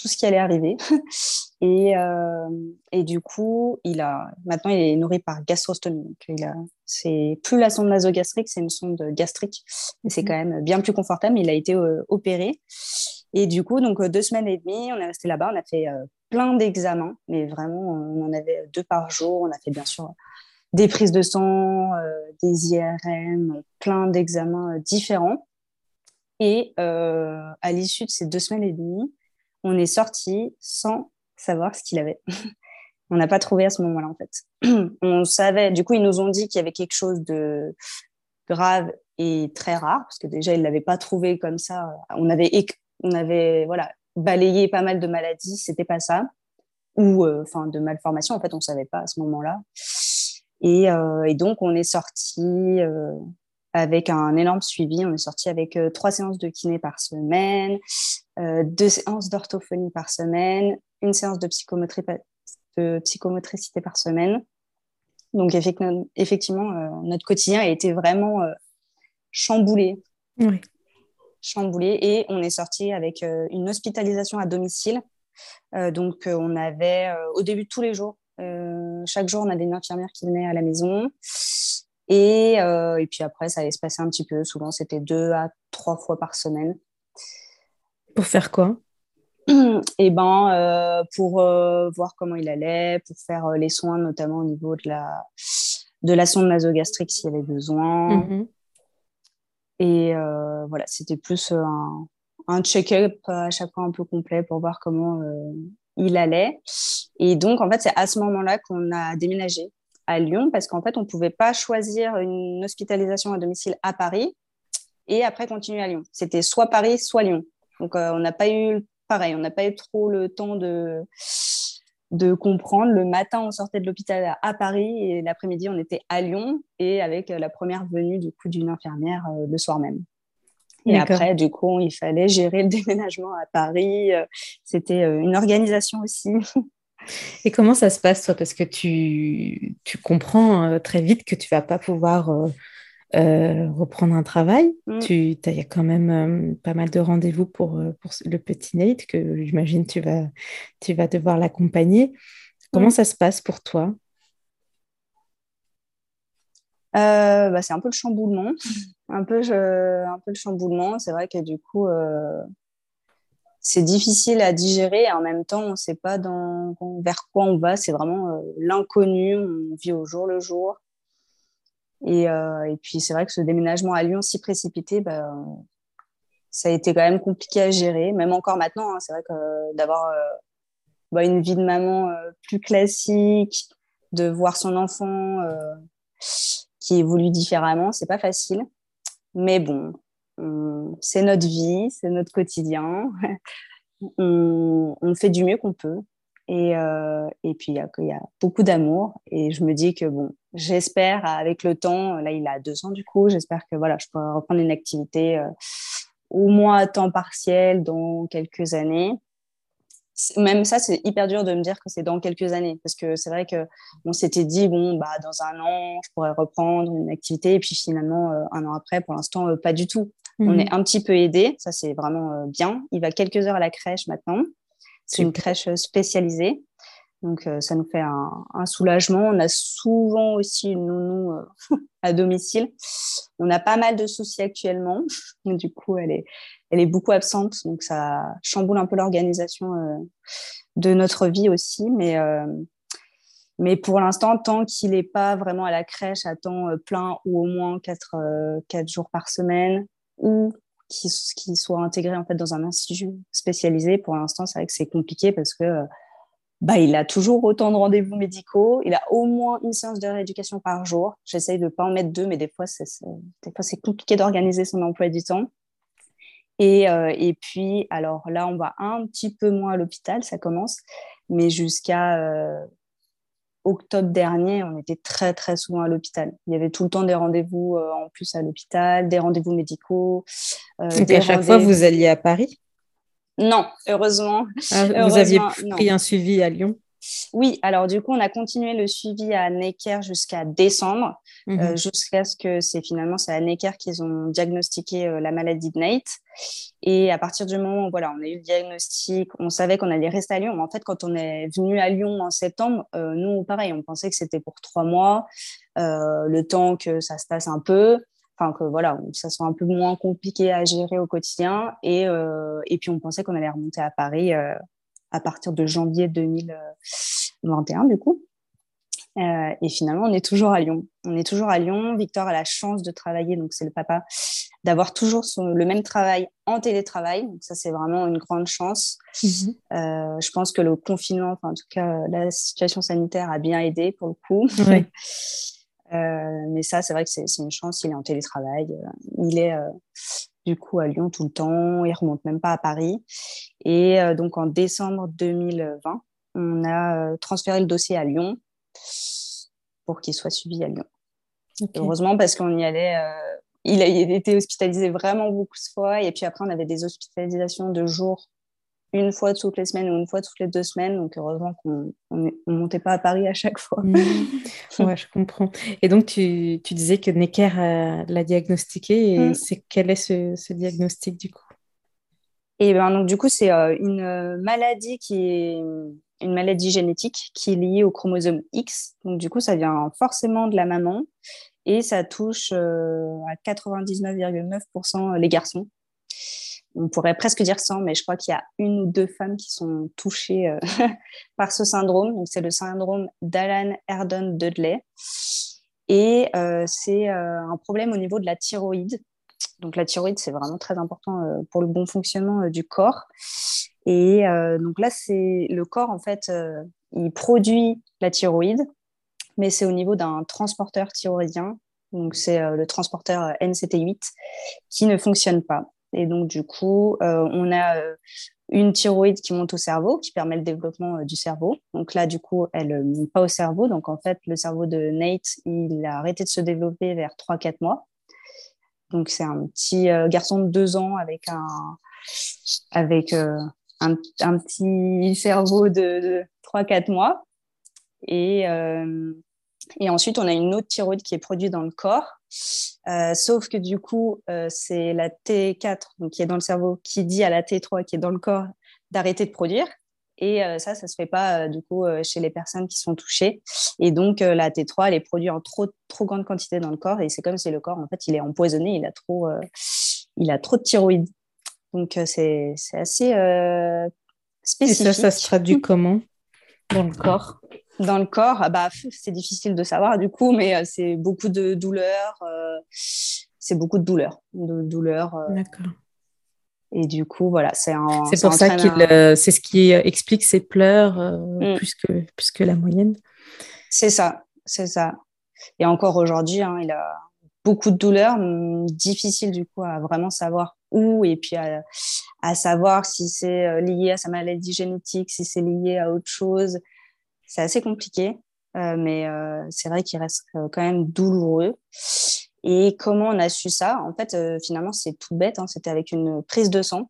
tout ce qui allait arriver. et, euh, et du coup, il a, maintenant, il est nourri par gastrostomie, donc il a, c'est plus la sonde nasogastrique, c'est une sonde gastrique, mais c'est mmh. quand même bien plus confortable, il a été opéré. Et du coup, donc deux semaines et demie, on est resté là-bas, on a fait plein d'examens, mais vraiment, on en avait deux par jour. On a fait bien sûr des prises de sang, euh, des IRM, plein d'examens euh, différents. Et euh, à l'issue de ces deux semaines et demie, on est sorti sans savoir ce qu'il avait. on n'a pas trouvé à ce moment-là, en fait. on savait, du coup, ils nous ont dit qu'il y avait quelque chose de grave et très rare, parce que déjà, ils ne l'avaient pas trouvé comme ça. On avait, on avait voilà, balayer pas mal de maladies, c'était pas ça. Ou enfin de malformations, en fait, on savait pas à ce moment-là. Et, et, donc, on est sorti avec un énorme suivi. On est sorti avec trois séances de kiné par semaine, deux séances d'orthophonie par semaine, une séance de, de psychomotricité par semaine. Donc, effectivement, euh, notre quotidien a été vraiment euh, chamboulé. Oui. Chamboulé. Et on est sorti avec euh, une hospitalisation à domicile. donc, on avait au début tous les jours, chaque jour, on avait une infirmière qui venait à la maison. Et, et puis après, ça allait se passer un petit peu. Souvent, c'était deux à trois fois par semaine. Pour faire quoi? Et ben euh, pour euh, voir comment il allait, pour faire euh, les soins notamment au niveau de la de la sonde nasogastrique s'il y avait besoin. Mm-hmm. Et voilà, c'était plus un, un check-up à chaque fois un peu complet pour voir comment il allait. Et donc en fait, c'est à ce moment-là qu'on a déménagé à Lyon parce qu'en fait, on pouvait pas choisir une hospitalisation à domicile à Paris et après continuer à Lyon. C'était soit Paris, soit Lyon. Donc, on n'a pas eu pareil, on n'a pas eu trop le temps de, de comprendre. Le matin, on sortait de l'hôpital à Paris et l'après-midi, on était à Lyon et avec la première venue du coup d'une infirmière euh, le soir même. Et après, du coup, il fallait gérer le déménagement à Paris. Euh, c'était euh, une organisation aussi. Et comment ça se passe, toi? Parce que tu, tu comprends très vite que tu vas pas pouvoir euh, reprendre un travail. Mm. Tu il y a quand même euh, pas mal de rendez-vous pour, euh, pour le petit Nate que j'imagine tu vas, tu vas devoir l'accompagner. Comment mm. ça se passe pour toi? Bah, c'est un peu le chamboulement, un peu, un peu le chamboulement. C'est vrai que du coup, c'est difficile à digérer et en même temps, on ne sait pas dans, vers quoi on va. C'est vraiment l'inconnu. On vit au jour le jour. Et, euh, et puis, c'est vrai que ce déménagement à Lyon si précipité, bah, ça a été quand même compliqué à gérer, même encore maintenant. Hein, c'est vrai que d'avoir euh, bah, une vie de maman euh, plus classique, de voir son enfant qui évolue différemment, c'est pas facile. Mais bon, c'est notre vie, c'est notre quotidien. on, fait du mieux qu'on peut. Et, euh, et puis, il y, a beaucoup d'amour. Et je me dis que, bon, j'espère, avec le temps, là, il a deux ans du coup, j'espère que voilà, je pourrai reprendre une activité euh, au moins à temps partiel dans quelques années. Même ça, c'est hyper dur de me dire que c'est dans quelques années. Parce que c'est vrai qu'on s'était dit, bon, bah, dans un an, je pourrais reprendre une activité. Et puis finalement, euh, un an après, pour l'instant, pas du tout. On mmh. est un petit peu aidé. Ça, c'est vraiment bien. Il va quelques heures à la crèche maintenant. C'est une crèche spécialisée. Donc, euh, ça nous fait un, soulagement. On a souvent aussi une nounou euh, à domicile. On a pas mal de soucis actuellement. Du coup, elle est, elle est beaucoup absente. Donc, ça chamboule un peu l'organisation euh, de notre vie aussi. Mais, mais pour l'instant, tant qu'il n'est pas vraiment à la crèche à temps plein ou au moins 4, quatre jours par semaine, ou qui, qui soit intégré en fait dans un institut spécialisé. Pour l'instant, c'est vrai que c'est compliqué parce que bah, il a toujours autant de rendez-vous médicaux. Il a au moins une séance de rééducation par jour. J'essaye de ne pas en mettre deux, mais des fois, c'est, des fois, c'est compliqué d'organiser son emploi du temps. Et, euh, et puis, alors là, on va un petit peu moins à l'hôpital, ça commence, mais jusqu'à euh, octobre dernier, on était très très souvent à l'hôpital. Il y avait tout le temps des rendez-vous euh, en plus à l'hôpital, des rendez-vous médicaux. Euh, à chaque fois, vous alliez à Paris? Non, heureusement. Ah, vous aviez pris un suivi à Lyon? Oui, alors du coup, on a continué le suivi à Necker jusqu'à décembre, mhm. euh, jusqu'à ce que c'est finalement c'est à Necker qu'ils ont diagnostiqué euh, la maladie de Nate. Et à partir du moment où voilà, on a eu le diagnostic, on savait qu'on allait rester à Lyon. Mais en fait, quand on est venu à Lyon en septembre, euh, nous, pareil, on pensait que c'était pour trois mois, le temps que ça se passe un peu enfin que voilà, ça soit un peu moins compliqué à gérer au quotidien. Et, et puis on pensait qu'on allait remonter à Paris à partir de janvier 2021 du coup. Euh, et finalement, on est toujours à Lyon. On est toujours à Lyon. Victor a la chance de travailler, donc c'est le papa, d'avoir toujours le même travail en télétravail. Donc ça, c'est vraiment une grande chance. Mhm. Euh, je pense que le confinement, enfin, en tout cas, la situation sanitaire a bien aidé pour le coup. Euh, mais ça, c'est vrai que c'est une chance. Il est en télétravail. il est du coup à Lyon tout le temps, il remonte même pas à Paris. Et donc en décembre 2020, on a transféré le dossier à Lyon pour qu'il soit suivi à Lyon. Heureusement parce qu'on y allait il a été hospitalisé vraiment beaucoup de fois. Et puis après, on avait des hospitalisations de jour une fois toutes les semaines ou une fois toutes les deux semaines. Donc, heureusement qu'on ne montait pas à Paris à chaque fois. Mmh. Ouais, je comprends. Et donc, tu, tu disais que Necker l'a diagnostiqué. Et mmh. c'est, quel est ce, diagnostic du coup? Et ben, donc, du coup, c'est euh, une maladie qui est une maladie génétique qui est liée au chromosome X. Donc, du coup, ça vient forcément de la maman et ça touche euh, à 99,9% les garçons. On pourrait presque dire 100, mais je crois qu'il y a une ou deux femmes qui sont touchées euh, par ce syndrome. c'est le syndrome d'Alan Erdon Dudley. Et euh, c'est un problème au niveau de la thyroïde. Donc la thyroïde, c'est vraiment très important pour le bon fonctionnement du corps. Et donc là, le corps, en fait, produit la thyroïde, mais c'est au niveau d'un transporteur thyroïdien. Donc, c'est euh, le transporteur euh, NCT8 qui ne fonctionne pas. Et donc, du coup, euh, on a une thyroïde qui monte au cerveau, qui permet le développement du cerveau. Donc là, du coup, elle ne monte pas au cerveau. Donc, en fait, le cerveau de Nate, il a arrêté de se développer vers 3-4 mois. Donc, c'est un petit garçon de 2 ans avec un, avec, un, petit cerveau de, de 3-4 mois. Et, et ensuite, on a une autre thyroïde qui est produite dans le corps. Euh, sauf que du coup, euh, c'est la T4 donc, qui est dans le cerveau qui dit à la T3 qui est dans le corps d'arrêter de produire. Et euh, ça, ça se fait pas du coup chez les personnes qui sont touchées. Et donc la T3, elle est produite en trop trop grande quantité dans le corps. Et c'est comme si le corps, en fait, il est empoisonné. Il a trop, il a trop de thyroïde. Donc c'est assez spécifique. Et ça, ça se traduit comment? Dans le corps dans le corps, ah bah, c'est difficile de savoir du coup, mais euh, c'est beaucoup de douleurs. Euh, c'est beaucoup de douleurs. De douleurs euh. D'accord. Et du coup, voilà, c'est un. C'est pour ça qu'il, c'est ce qui explique ses pleurs mm. plus, que, plus que la moyenne. C'est ça, c'est ça. Et encore aujourd'hui, hein, il a beaucoup de douleurs, mm, difficile du coup à vraiment savoir où et puis à, à savoir si c'est lié à sa maladie génétique, si c'est lié à autre chose c'est assez compliqué, euh, mais euh, c'est vrai qu'il reste euh, quand même douloureux. Et comment on a su ça? En fait, finalement, c'est tout bête. Hein. C'était avec une prise de sang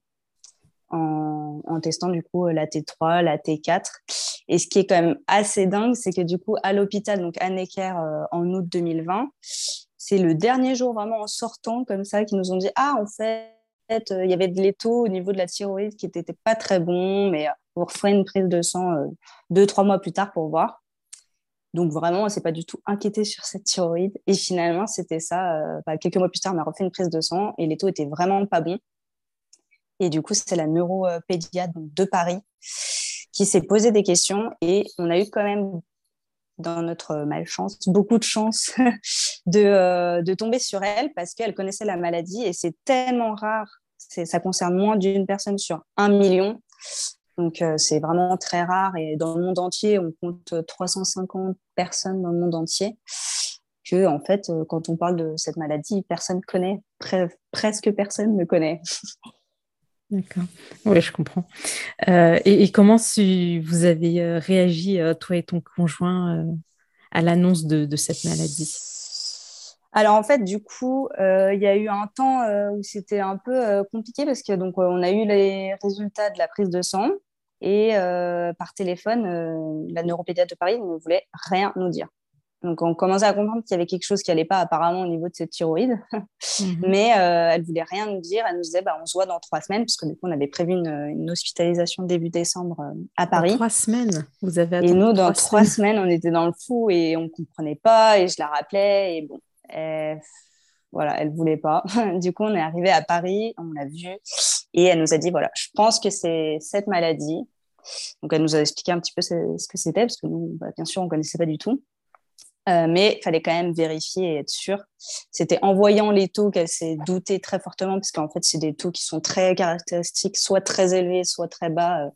en, en, testant du coup la T3, la T4. Et ce qui est quand même assez dingue, c'est que du coup, à l'hôpital, donc à Necker en août 2020, c'est le dernier jour vraiment en sortant comme ça qu'ils nous ont dit Ah, en fait, il y avait de l'étau au niveau de la thyroïde qui n'était pas très bon, mais on referait une prise de sang euh, deux, trois mois plus tard pour voir. Donc vraiment, on s'est pas du tout inquiété sur cette thyroïde. Et finalement, c'était ça. Euh, bah, quelques mois plus tard, on a refait une prise de sang et les taux vraiment pas bons. Et du coup, c'est la neuropédiatre de Paris qui s'est posé des questions et on a eu quand même, dans notre malchance, beaucoup de chance de, euh, de tomber sur elle parce qu'elle connaissait la maladie et c'est tellement rare. Ça concerne moins d'une personne sur un million donc, euh, c'est vraiment très rare. Et dans le monde entier, on compte 350 personnes dans le monde entier. Que, en fait, euh, quand on parle de cette maladie, personne connaît. presque personne ne connaît. D'accord. Oui, je comprends. Euh, et, comment vous avez réagi, toi et ton conjoint, à l'annonce de, cette maladie? Alors en fait, du coup, il y a eu un temps où c'était un peu compliqué parce que donc on a eu les résultats de la prise de sang et euh, par téléphone, euh, la neuropédiatre de Paris ne voulait rien nous dire. Donc, on commençait à comprendre qu'il y avait quelque chose qui n'allait pas apparemment au niveau de cette thyroïde. Mhm. Mais euh, elle voulait rien nous dire. Elle nous disait, bah, on se voit dans trois semaines, puisque du coup, on avait prévu une, hospitalisation début décembre euh, à Paris. Dans trois semaines? Vous avez Et nous, dans trois, semaines? on était dans le fou et on ne comprenait pas. Et je la rappelais. Et bon, voilà, elle voulait pas. du coup, on est arrivé à Paris, on l'a vu. Et elle nous a dit, voilà, je pense que c'est cette maladie. Donc, elle nous a expliqué un petit peu ce, que c'était, parce que nous, bah, bien sûr, on ne connaissait pas du tout. Euh, mais il fallait quand même vérifier et être sûr. C'était en voyant les taux qu'elle s'est doutée très fortement, parce qu'en fait, c'est des taux qui sont très caractéristiques, soit très élevés, soit très bas. Euh.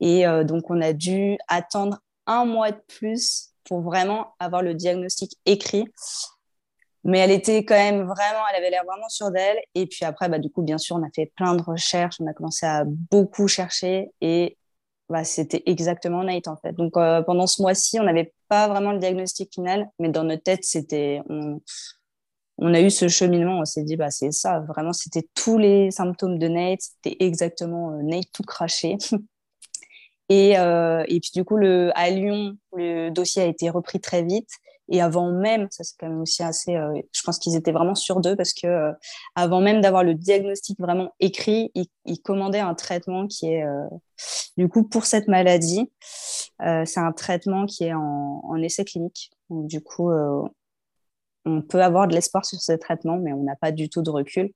Et euh, donc, on a dû attendre un mois de plus pour vraiment avoir le diagnostic écrit. mais elle était quand même vraiment, elle avait l'air vraiment sûre d'elle. Et puis après, bah, du coup, bien sûr, on a fait plein de recherches, on a commencé à beaucoup chercher et bah, c'était exactement Nate en fait. Donc euh, pendant ce mois-ci, on n'avait pas vraiment le diagnostic final, mais dans notre tête, c'était on, on, a eu ce cheminement. On s'est dit bah c'est ça, vraiment, c'était tous les symptômes de Nate, c'était exactement euh, Nate tout craché. et, euh, et puis du coup, le, à Lyon, le dossier a été repris très vite. Et avant même, ça c'est quand même aussi assez, euh, je pense qu'ils étaient vraiment sur d'eux parce que euh, avant même d'avoir le diagnostic vraiment écrit, ils, commandaient un traitement qui est, euh, du coup, pour cette maladie, c'est un traitement qui est en, en essai clinique. Donc, du coup, on peut avoir de l'espoir sur ce traitement, mais on n'a pas du tout de recul.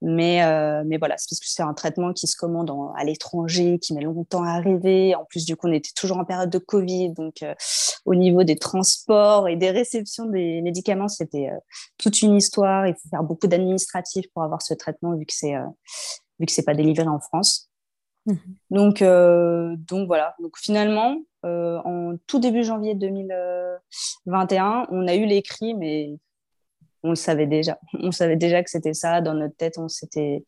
Mais, euh, mais voilà, c'est parce que c'est un traitement qui se commande à l'étranger, qui met longtemps à arriver. En plus, du coup, on était toujours en période de Covid. Donc, euh, au niveau des transports et des réceptions des médicaments, c'était euh, toute une histoire. Il faut faire beaucoup d'administratifs pour avoir ce traitement, vu que c'est vu que c'est pas délivré en France. Mmh. Donc, donc voilà. Donc finalement, en tout début janvier 2021, on a eu l'écrit, mais on le savait déjà. On savait déjà que c'était ça. Dans notre tête, on s'était.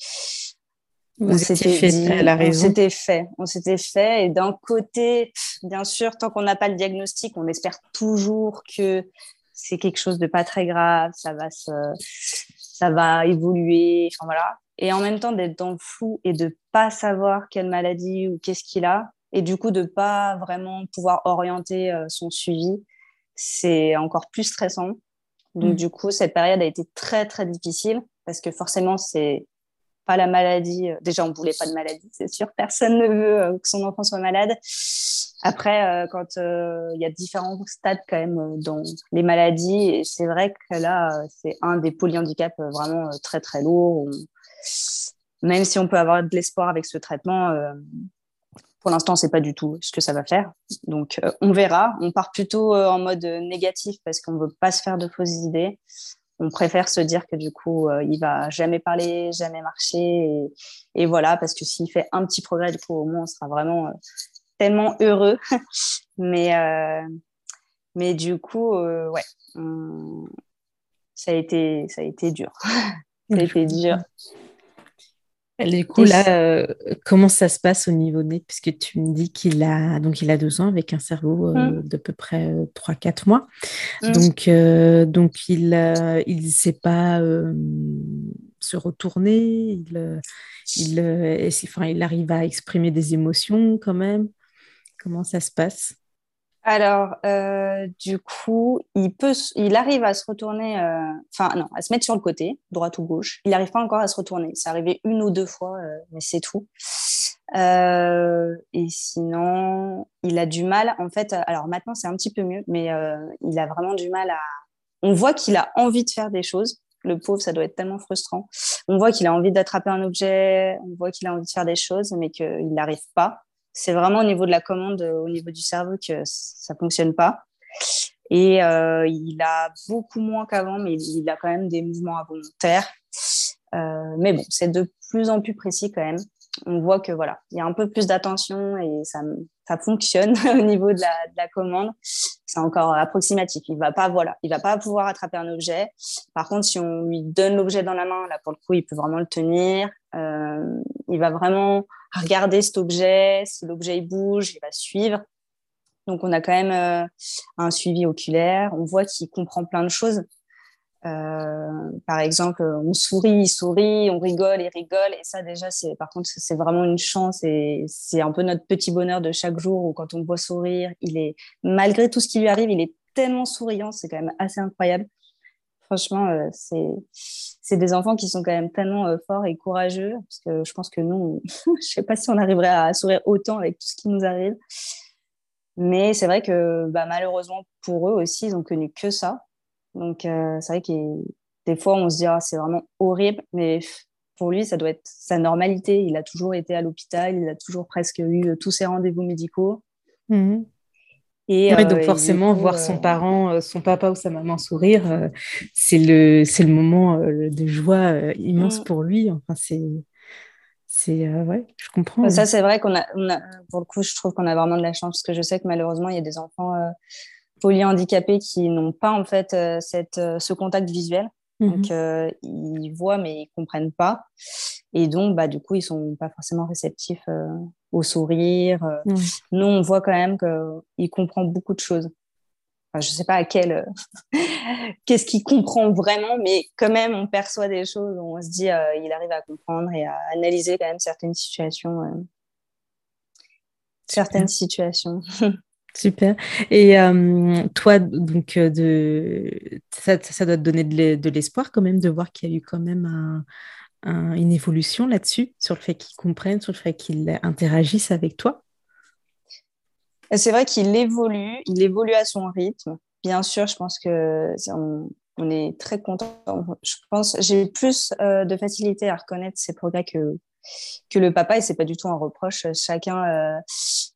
On s'était fait, la raison. On s'était fait. On s'était fait. Et d'un côté, bien sûr, tant qu'on n'a pas le diagnostic, on espère toujours que c'est quelque chose de pas très grave, ça va se, ça va évoluer. Enfin voilà. Et en même temps, d'être dans le flou et de pas savoir quelle maladie ou qu'est-ce qu'il a, et du coup de pas vraiment pouvoir orienter euh, son suivi, c'est encore plus stressant. Donc, mm. du coup, cette période a été très, très difficile parce que forcément, c'est pas la maladie. Euh, déjà, on voulait pas de maladie, c'est sûr. Personne ne veut euh, que son enfant soit malade. Après, euh, quand il y a différents stades quand même dans les maladies, et c'est vrai que là, c'est un des polyhandicaps vraiment très, très lourd. Même si on peut avoir de l'espoir avec ce traitement, pour l'instant, c'est pas du tout ce que ça va faire. Donc, euh, on verra. On part plutôt euh, en mode négatif parce qu'on veut pas se faire de fausses idées. On préfère se dire que du coup, euh, il va jamais parler, jamais marcher, et, voilà, parce que s'il fait un petit progrès, du coup, au moins, on sera vraiment tellement heureux. mais, mais du coup, ouais, ça a été, ça a été dur. ça a été dur. Du coup, là, euh, comment ça se passe au niveau nez Puisque tu me dis qu'il a, donc il a deux ans avec un cerveau euh, mmh. de peu près 3-4 euh, mois. Mmh. Donc, donc, il ne il sait pas se retourner. Il, il, enfin, il arrive à exprimer des émotions quand même. Comment ça se passe? Alors, euh, du coup, il, arrive à se retourner, euh, enfin non, à se mettre sur le côté, droite ou gauche. Il n'arrive pas encore à se retourner. C'est arrivé une ou deux fois, euh, mais c'est tout. et sinon, il a du mal, en fait, alors maintenant c'est un petit peu mieux, mais il a vraiment du mal à... On voit qu'il a envie de faire des choses. Le pauvre, ça doit être tellement frustrant. On voit qu'il a envie d'attraper un objet, on voit qu'il a envie de faire des choses, mais qu'il n'arrive pas c'est vraiment au niveau de la commande, au niveau du cerveau que ça fonctionne pas. Et euh, il a beaucoup moins qu'avant, mais il a quand même des mouvements involontaires. Euh, mais bon, c'est de plus en plus précis quand même. On voit que voilà, il y a un peu plus d'attention et ça, ça fonctionne au niveau de la, de la commande. C'est encore approximatif. Il va pas voilà, il va pas pouvoir attraper un objet. Par contre, si on lui donne l'objet dans la main, là pour le coup, il peut vraiment le tenir. Euh, il va vraiment regarder cet objet. Si l'objet bouge, il va suivre. Donc, on a quand même euh, un suivi oculaire. On voit qu'il comprend plein de choses. Euh, par exemple, on sourit, il sourit, on rigole, il rigole. Et ça, déjà, c'est par contre, c'est vraiment une chance et c'est un peu notre petit bonheur de chaque jour où quand on voit sourire, il est, malgré tout ce qui lui arrive, il est tellement souriant. C'est quand même assez incroyable. Franchement, euh, c'est des enfants qui sont quand même tellement euh, forts et courageux. Parce que je pense que nous, je ne sais pas si on arriverait à sourire autant avec tout ce qui nous arrive. Mais c'est vrai que bah, malheureusement pour eux aussi, ils ont connu que ça. Donc euh, c'est vrai que des fois, on se dit, ah, c'est vraiment horrible. Mais pour lui, ça doit être sa normalité. Il a toujours été à l'hôpital, il a toujours presque eu tous ses rendez-vous médicaux. Mmh et, donc euh, forcément, voir son euh, parent, euh, son papa ou sa maman sourire, c'est le, c'est le moment de joie immense mm. pour lui. Enfin, c'est, c'est, ouais, je comprends. Ça, c'est vrai qu'on a, pour le coup, je trouve qu'on a vraiment de la chance parce que je sais que malheureusement, il y a des enfants polyhandicapés qui n'ont pas en fait cette, ce contact visuel. Donc, ils voient, mais ils comprennent pas. Et donc, bah, du coup, ils sont pas forcément réceptifs au sourire. Nous, on voit quand même qu'il comprend beaucoup de choses. Enfin, je sais pas à quel, qu'est-ce qu'il comprend vraiment, mais quand même, on perçoit des choses. On se dit, il arrive à comprendre et à analyser quand même certaines situations. certaines situations. Super. Et toi, donc, de... Ça, ça, doit te donner de l'espoir quand même de voir qu'il y a eu quand même une évolution là-dessus, sur le fait qu'ils comprennent, sur le fait qu'ils interagissent avec toi? C'est vrai qu'il évolue, il évolue à son rythme. Bien sûr, je pense que on, est très content. Je pense j'ai plus euh, de facilité à reconnaître ces progrès que que le papa et c'est pas du tout un reproche. Chacun euh,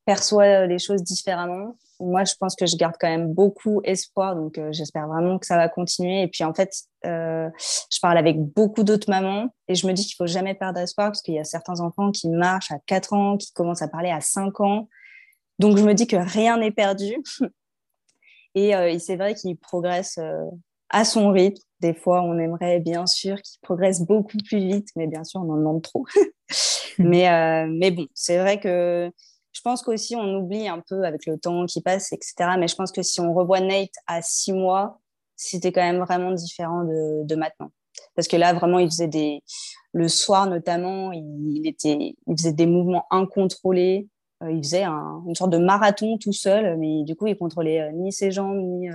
perçoit les choses différemment. Moi, je pense que je garde quand même beaucoup espoir, donc euh, j'espère vraiment que ça va continuer. Et puis en fait, euh, je parle avec beaucoup d'autres mamans et je me dis qu'il faut jamais perdre espoir parce qu'il y a certains enfants qui marchent à 4 ans, qui commencent à parler à 5 ans. Donc je me dis que rien n'est perdu. et c'est vrai qu'ils progressent à son rythme. Des fois, on aimerait bien sûr qu'il progresse beaucoup plus vite, mais bien sûr, on en demande trop. mais, euh, mais bon, c'est vrai que je pense qu'aussi, on oublie un peu avec le temps qui passe, etc. Mais je pense que si on revoit Nate à six mois, c'était quand même vraiment différent de, de, maintenant. Parce que là, vraiment, il faisait des. Le soir, notamment, il, était, il faisait des mouvements incontrôlés. Euh, il faisait une sorte de marathon tout seul, mais du coup, il contrôlait euh, ni ses jambes, ni,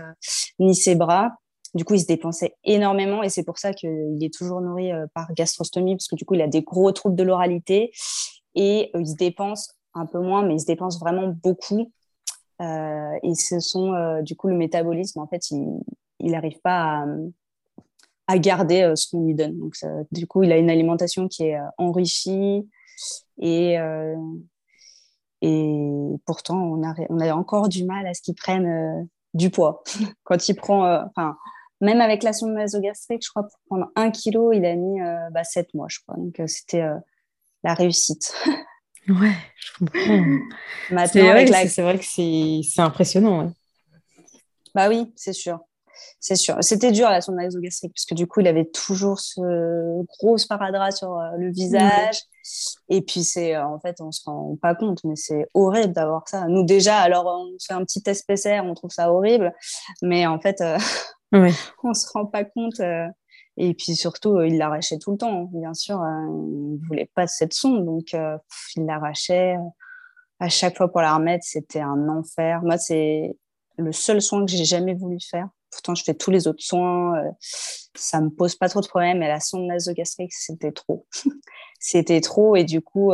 ni ses bras. Du coup, il se dépensait énormément et c'est pour ça qu'il est toujours nourri euh, par gastrostomie parce que du coup, il a des gros troubles de l'oralité et euh, il se dépense un peu moins, mais il se dépense vraiment beaucoup. Euh, et ce sont du coup le métabolisme, en fait, il n'arrive pas à, garder ce qu'on lui donne. Donc, du coup, il a une alimentation qui est enrichie et, et pourtant, on a, on a encore du mal à ce qu'il prenne du poids. Quand il prend, enfin, même avec la sonde nasogastrique, je crois, pour prendre un kilo, il a mis euh, bah, sept mois, je crois. Donc, euh, c'était euh, la réussite. ouais, je comprends. c'est vrai, que c'est impressionnant. Bah oui, c'est sûr. C'est sûr. C'était dur la sonde nasogastrique parce que du coup, il avait toujours ce gros sparadrap sur le visage. Et puis, c'est en fait, on se rend pas compte, mais c'est horrible d'avoir ça. Nous, déjà, alors, on fait un petit test PCR, on trouve ça horrible. Mais en fait, Ouais. On se rend pas compte. Euh, et puis surtout, euh, il l'arrachait tout le temps. Bien sûr, euh, il voulait pas cette sonde, donc il l'arrachait. À chaque fois pour la remettre, c'était un enfer. Moi, c'est le seul soin que j'ai jamais voulu faire. Pourtant, je fais tous les autres soins. ça me pose pas trop de problèmes. Mais la sonde nasogastrique, c'était trop. c'était trop. Et du coup,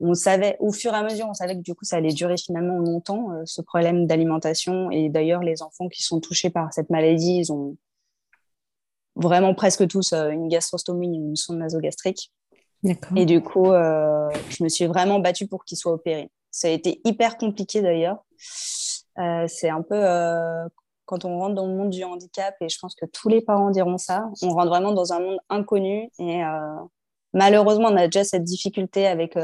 on savait, au fur et à mesure, on savait que du coup, ça allait durer finalement longtemps, euh, ce problème d'alimentation. Et d'ailleurs, les enfants qui sont touchés par cette maladie, ils ont vraiment presque tous euh, une gastrostomie, une sonde nasogastrique. Et du coup, euh, je me suis vraiment battue pour qu'ils soient opérés. Ça a été hyper compliqué d'ailleurs. c'est un peu quand on rentre dans le monde du handicap, et je pense que tous les parents diront ça, on rentre vraiment dans un monde inconnu. Et malheureusement, on a déjà cette difficulté avec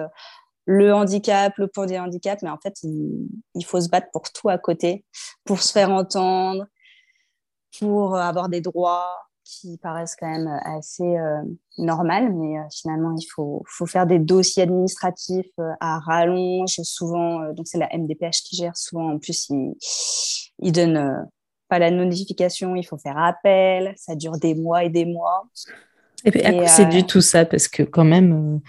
le handicap, le poids des handicaps, mais en fait, il, faut se battre pour tout à côté, pour se faire entendre, pour avoir des droits qui paraissent quand même assez euh, normales, mais euh, finalement, il faut, faire des dossiers administratifs euh, à rallonge, souvent, donc c'est la MDPH qui gère, souvent en plus, il, il donne pas la notification, il faut faire appel, ça dure des mois et des mois. Et puis, c'est du tout ça, parce que quand même,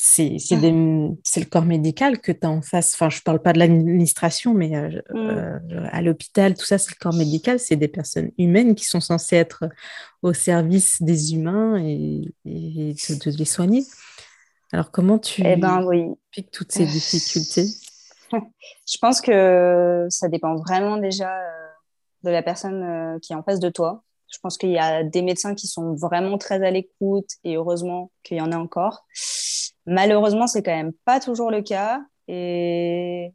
c'est ah. le corps médical que tu as en face. Enfin, je ne parle pas de l'administration, mais euh, mm. euh, à l'hôpital, tout ça, c'est le corps médical. C'est des personnes humaines qui sont censées être au service des humains et, de, les soigner. Alors, comment tu eh ben, oui. piques toutes ces difficultés? Je pense que ça dépend vraiment déjà euh, de la personne qui est en face de toi. Je pense qu'il y a des médecins qui sont vraiment très à l'écoute et heureusement qu'il y en a encore. Malheureusement, c'est quand même pas toujours le cas. Et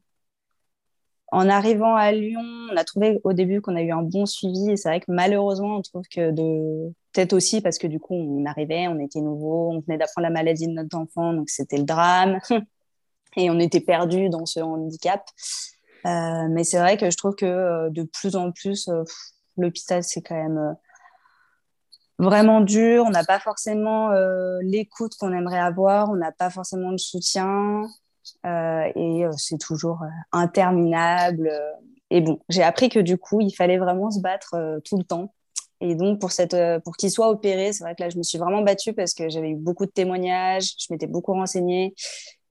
en arrivant à Lyon, on a trouvé au début qu'on a eu un bon suivi. Et c'est vrai que malheureusement, on trouve que de peut-être aussi parce que du coup, on arrivait, on était nouveau, on venait d'apprendre la maladie de notre enfant, donc c'était le drame. Et on était perdu dans ce handicap. Mais c'est vrai que je trouve que de plus en plus, l'hôpital, c'est quand même vraiment dur. On n'a pas forcément l'écoute qu'on aimerait avoir. On n'a pas forcément de soutien. et c'est toujours interminable. Et bon, j'ai appris que du coup, il fallait vraiment se battre tout le temps et donc, pour, cette, euh, pour qu'il soit opéré, c'est vrai que là, je me suis vraiment battue parce que j'avais eu beaucoup de témoignages, je m'étais beaucoup renseignée.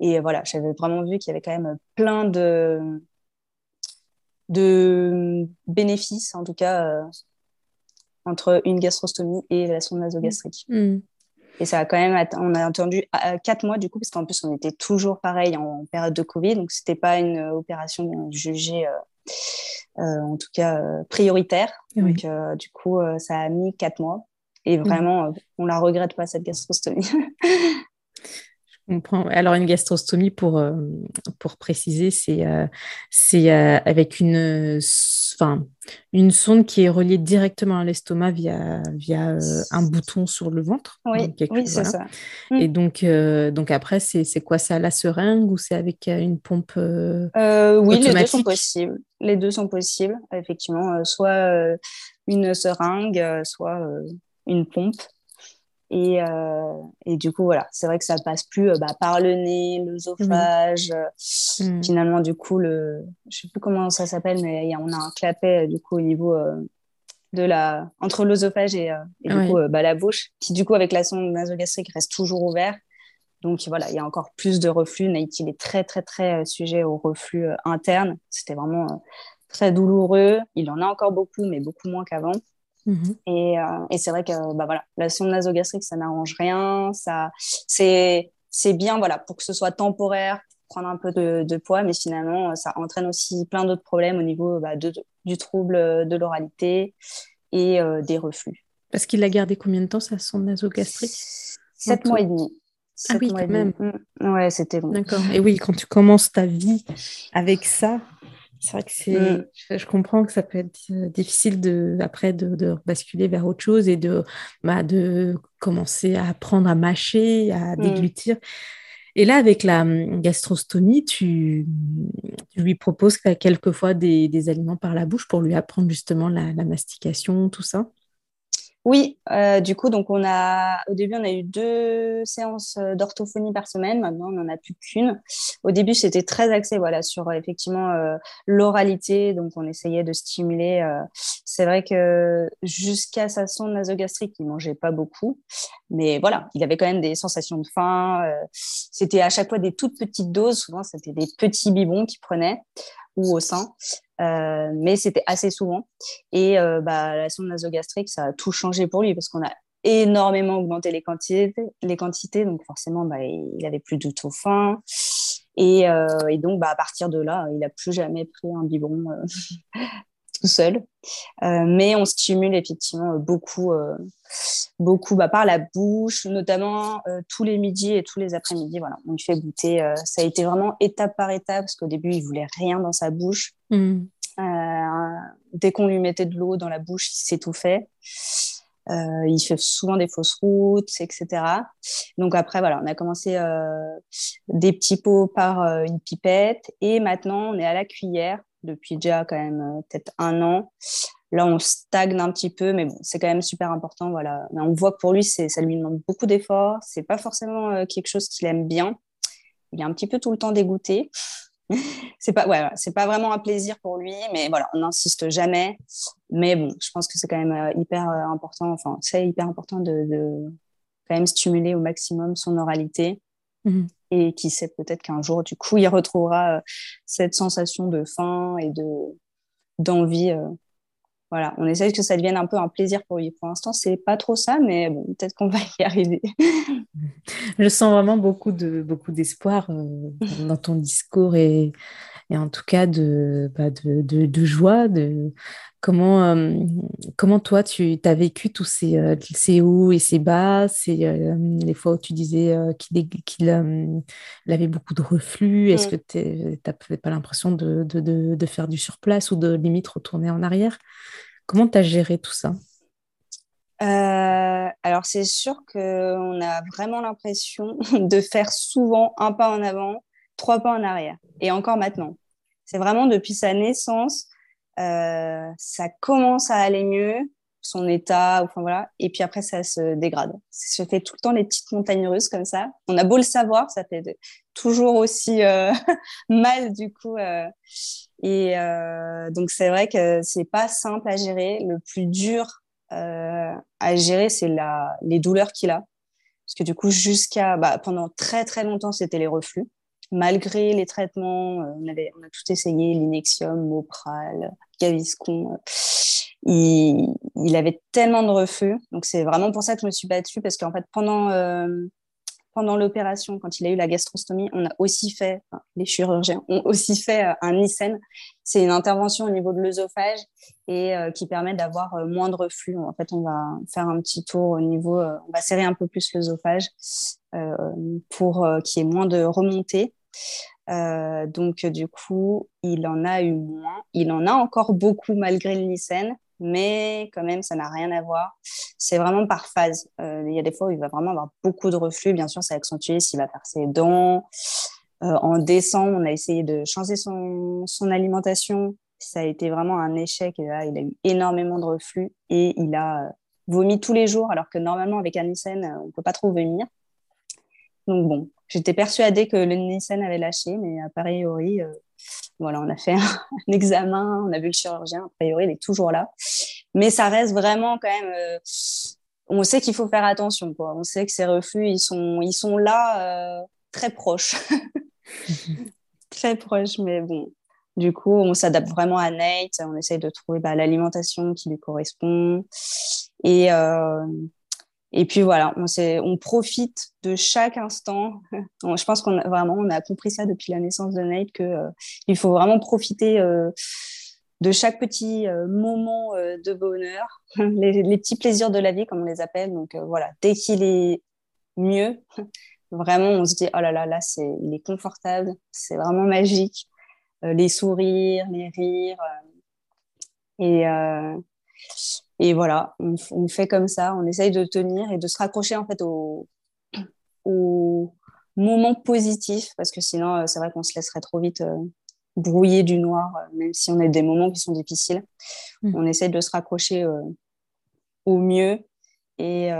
Et voilà, j'avais vraiment vu qu'il y avait quand même plein de, de bénéfices, en tout cas, euh, entre une gastrostomie et la sonde nasogastrique. Mm. Mm. Et ça a quand même, on a attendu euh, quatre mois du coup, parce qu'en plus, on était toujours pareil en période de Covid. Donc, c'était pas une opération jugée euh, en tout cas euh, prioritaire. Donc, euh, du coup, ça a mis quatre mois. Et mmh. vraiment, on la regrette pas, cette gastrostomie. Alors, une gastrostomie, pour, euh, pour préciser, c'est euh, euh, avec une, enfin, une sonde qui est reliée directement à l'estomac via, via un bouton sur le ventre. Oui, oui c'est ça. Et mm. donc, donc après, c'est quoi ça, la seringue ou c'est avec une pompe Oui, les deux sont possibles. Les deux sont possibles, effectivement. soit une seringue, soit une pompe. Et, euh, et, du coup, voilà, c'est vrai que ça passe plus euh, bah, par le nez, l'œsophage. Euh, mm. Finalement, du coup, le, je sais plus comment ça s'appelle, mais on a un clapet du coup au niveau de la, entre l'œsophage et, et du coup bah, la bouche, qui du coup avec la sonde nasogastrique reste toujours ouvert. Donc voilà, il y a encore plus de reflux. Nate, il est très très très sujet au reflux interne. C'était vraiment très douloureux. Il en a encore beaucoup, mais beaucoup moins qu'avant. Et, euh, et c'est vrai que bah voilà, la sonde nasogastrique, ça n'arrange rien. Ça, c'est, c'est bien voilà, pour que ce soit temporaire, prendre un peu de, de, poids, mais finalement, ça entraîne aussi plein d'autres problèmes au niveau bah, de, du trouble de l'oralité et euh, des reflux. Parce qu'il a gardé combien de temps sa sonde nasogastrique? Sept mois et demi. Ah oui, quand même. Mm. Ouais, c'était long. D'accord. Et oui, quand tu commences ta vie avec ça, c'est vrai que c'est, mm. je, comprends que ça peut être euh, difficile de, après de, basculer vers autre chose et de, bah, de commencer à apprendre à mâcher, à mm. déglutir. Et là, avec la hum, gastrostomie, tu, lui proposes quelquefois des, des, aliments par la bouche pour lui apprendre justement la mastication, tout ça? Oui, euh, du coup, donc on a au début on a eu deux séances euh, d'orthophonie par semaine. Maintenant, on n'en a plus qu'une. Au début, c'était très axé voilà sur euh, effectivement l'oralité, donc on essayait de stimuler. c'est vrai que jusqu'à sa sonde nasogastrique, il mangeait pas beaucoup, mais voilà, il avait quand même des sensations de faim. c'était à chaque fois des toutes petites doses. Souvent, c'était des petits bibons qu'il prenait ou au sein. Euh, mais c'était assez souvent. Et euh, bah, la sonde nasogastrique, ça a tout changé pour lui parce qu'on a énormément augmenté les quantités, les quantités donc forcément, bah, il avait plus du tout faim. Et, euh, et, donc, bah, à partir de là, il n'a plus jamais pris un biberon tout seul. Euh, mais on stimule effectivement beaucoup, euh, beaucoup bah, par la bouche, notamment euh, tous les midis et tous les après-midi. Voilà, on lui fait goûter. ça a été vraiment étape par étape parce qu'au début, il voulait rien dans sa bouche. Mm. dès qu'on lui mettait de l'eau dans la bouche, il s'étouffait. Euh, il fait souvent des fausses routes, etc. Donc après, voilà, on a commencé euh, des petits pots par une pipette et maintenant on est à la cuillère depuis déjà quand même euh, peut-être un an. Là, on stagne un petit peu, mais bon, c'est quand même super important. Voilà. On voit que pour lui, ça lui demande beaucoup d'efforts. C'est pas forcément euh, quelque chose qu'il aime bien. Il est un petit peu tout le temps dégoûté. c'est pas, ouais, c'est pas vraiment un plaisir pour lui, mais voilà, on n'insiste jamais. Mais bon, je pense que c'est quand même euh, hyper important. Enfin, c'est hyper important de, de, quand même stimuler au maximum son oralité. Mmh et qui sait peut-être qu'un jour, du coup, il retrouvera euh, cette sensation de faim et de d'envie. Euh. Voilà, on essaie que ça devienne un peu un plaisir pour lui. Pour l'instant, c'est pas trop ça, mais bon, peut-être qu'on va y arriver. Je sens vraiment beaucoup de beaucoup d'espoir euh, dans ton discours et, et en tout cas de, bah de, de, de, joie, de, Comment, euh, comment toi, tu as vécu tous ces, euh, ces, hauts et ces bas, ces, euh, les fois où tu disais qu'il avait beaucoup de reflux Est-ce mm. que tu n'as pas l'impression de, de, de, faire du surplace ou de limite retourner en arrière? Comment tu as géré tout ça? Alors c'est sûr qu'on a vraiment l'impression de faire souvent un pas en avant, trois pas en arrière. Et encore maintenant. C'est vraiment depuis sa naissance, ça commence à aller mieux son état, enfin voilà. Et puis après, ça se dégrade. Ça se fait tout le temps des petites montagnes russes comme ça. On a beau le savoir, ça fait toujours aussi euh, mal du coup. Euh. et euh, donc c'est vrai que c'est pas simple à gérer. Le plus dur à gérer, c'est les douleurs qu'il a, parce que du coup jusqu'à bah, pendant très très longtemps, c'était les reflux. Malgré les traitements, on avait on a tout essayé, l'inexium, Mopral, Gaviscon il, il, avait tellement de refus. Donc, c'est vraiment pour ça que je me suis battue, parce qu'en fait, pendant, euh, pendant l'opération, quand il a eu la gastrostomie, on a aussi fait, les chirurgiens ont aussi fait euh, un Nissen. C'est une intervention au niveau de l'œsophage et euh, qui permet d'avoir moins de reflux. En fait, on va faire un petit tour au niveau, on va serrer un peu plus l'œsophage pour qu'il y ait moins de remontée. donc, du coup, il en a eu moins. Il en a encore beaucoup malgré le Nissen mais quand même, ça n'a rien à voir. C'est vraiment par phase. Euh, il y a des fois où il va vraiment avoir beaucoup de reflux. Bien sûr, ça va accentuer s'il va faire ses dents. Euh, en décembre, on a essayé de changer son, alimentation. Ça a été vraiment un échec. Là, il a eu énormément de reflux et il a vomi tous les jours, alors que normalement, avec un Nissen, on ne peut pas trop vomir. Donc bon, j'étais persuadée que le Nissen avait lâché, mais a priori, euh, voilà, on a fait un, examen, on a vu le chirurgien, a priori, il est toujours là. Mais ça reste vraiment quand même. Euh, on sait qu'il faut faire attention, quoi. On sait que ces reflux, ils sont, ils sont là euh, très proches. très proches, mais bon. Du coup, on s'adapte vraiment à Nate. On essaye de trouver bah, l'alimentation qui lui correspond. Et, et puis voilà, on, on profite de chaque instant. Je pense qu'on a vraiment on a compris ça depuis la naissance de Nate que euh, il faut vraiment profiter euh, de chaque petit euh, moment de bonheur, les, les, petits plaisirs de la vie comme on les appelle. Donc voilà, dès qu'il est mieux, vraiment on se dit oh là là là c'est il est confortable, c'est vraiment magique. les sourires, les rires et et voilà, on, fait comme ça, on essaye de tenir et de se raccrocher en fait au, au moment positif, parce que sinon, euh, c'est vrai qu'on se laisserait trop vite euh, brouiller du noir, euh, même si on a des moments qui sont difficiles. Mmh. On essaye de se raccrocher au mieux. Et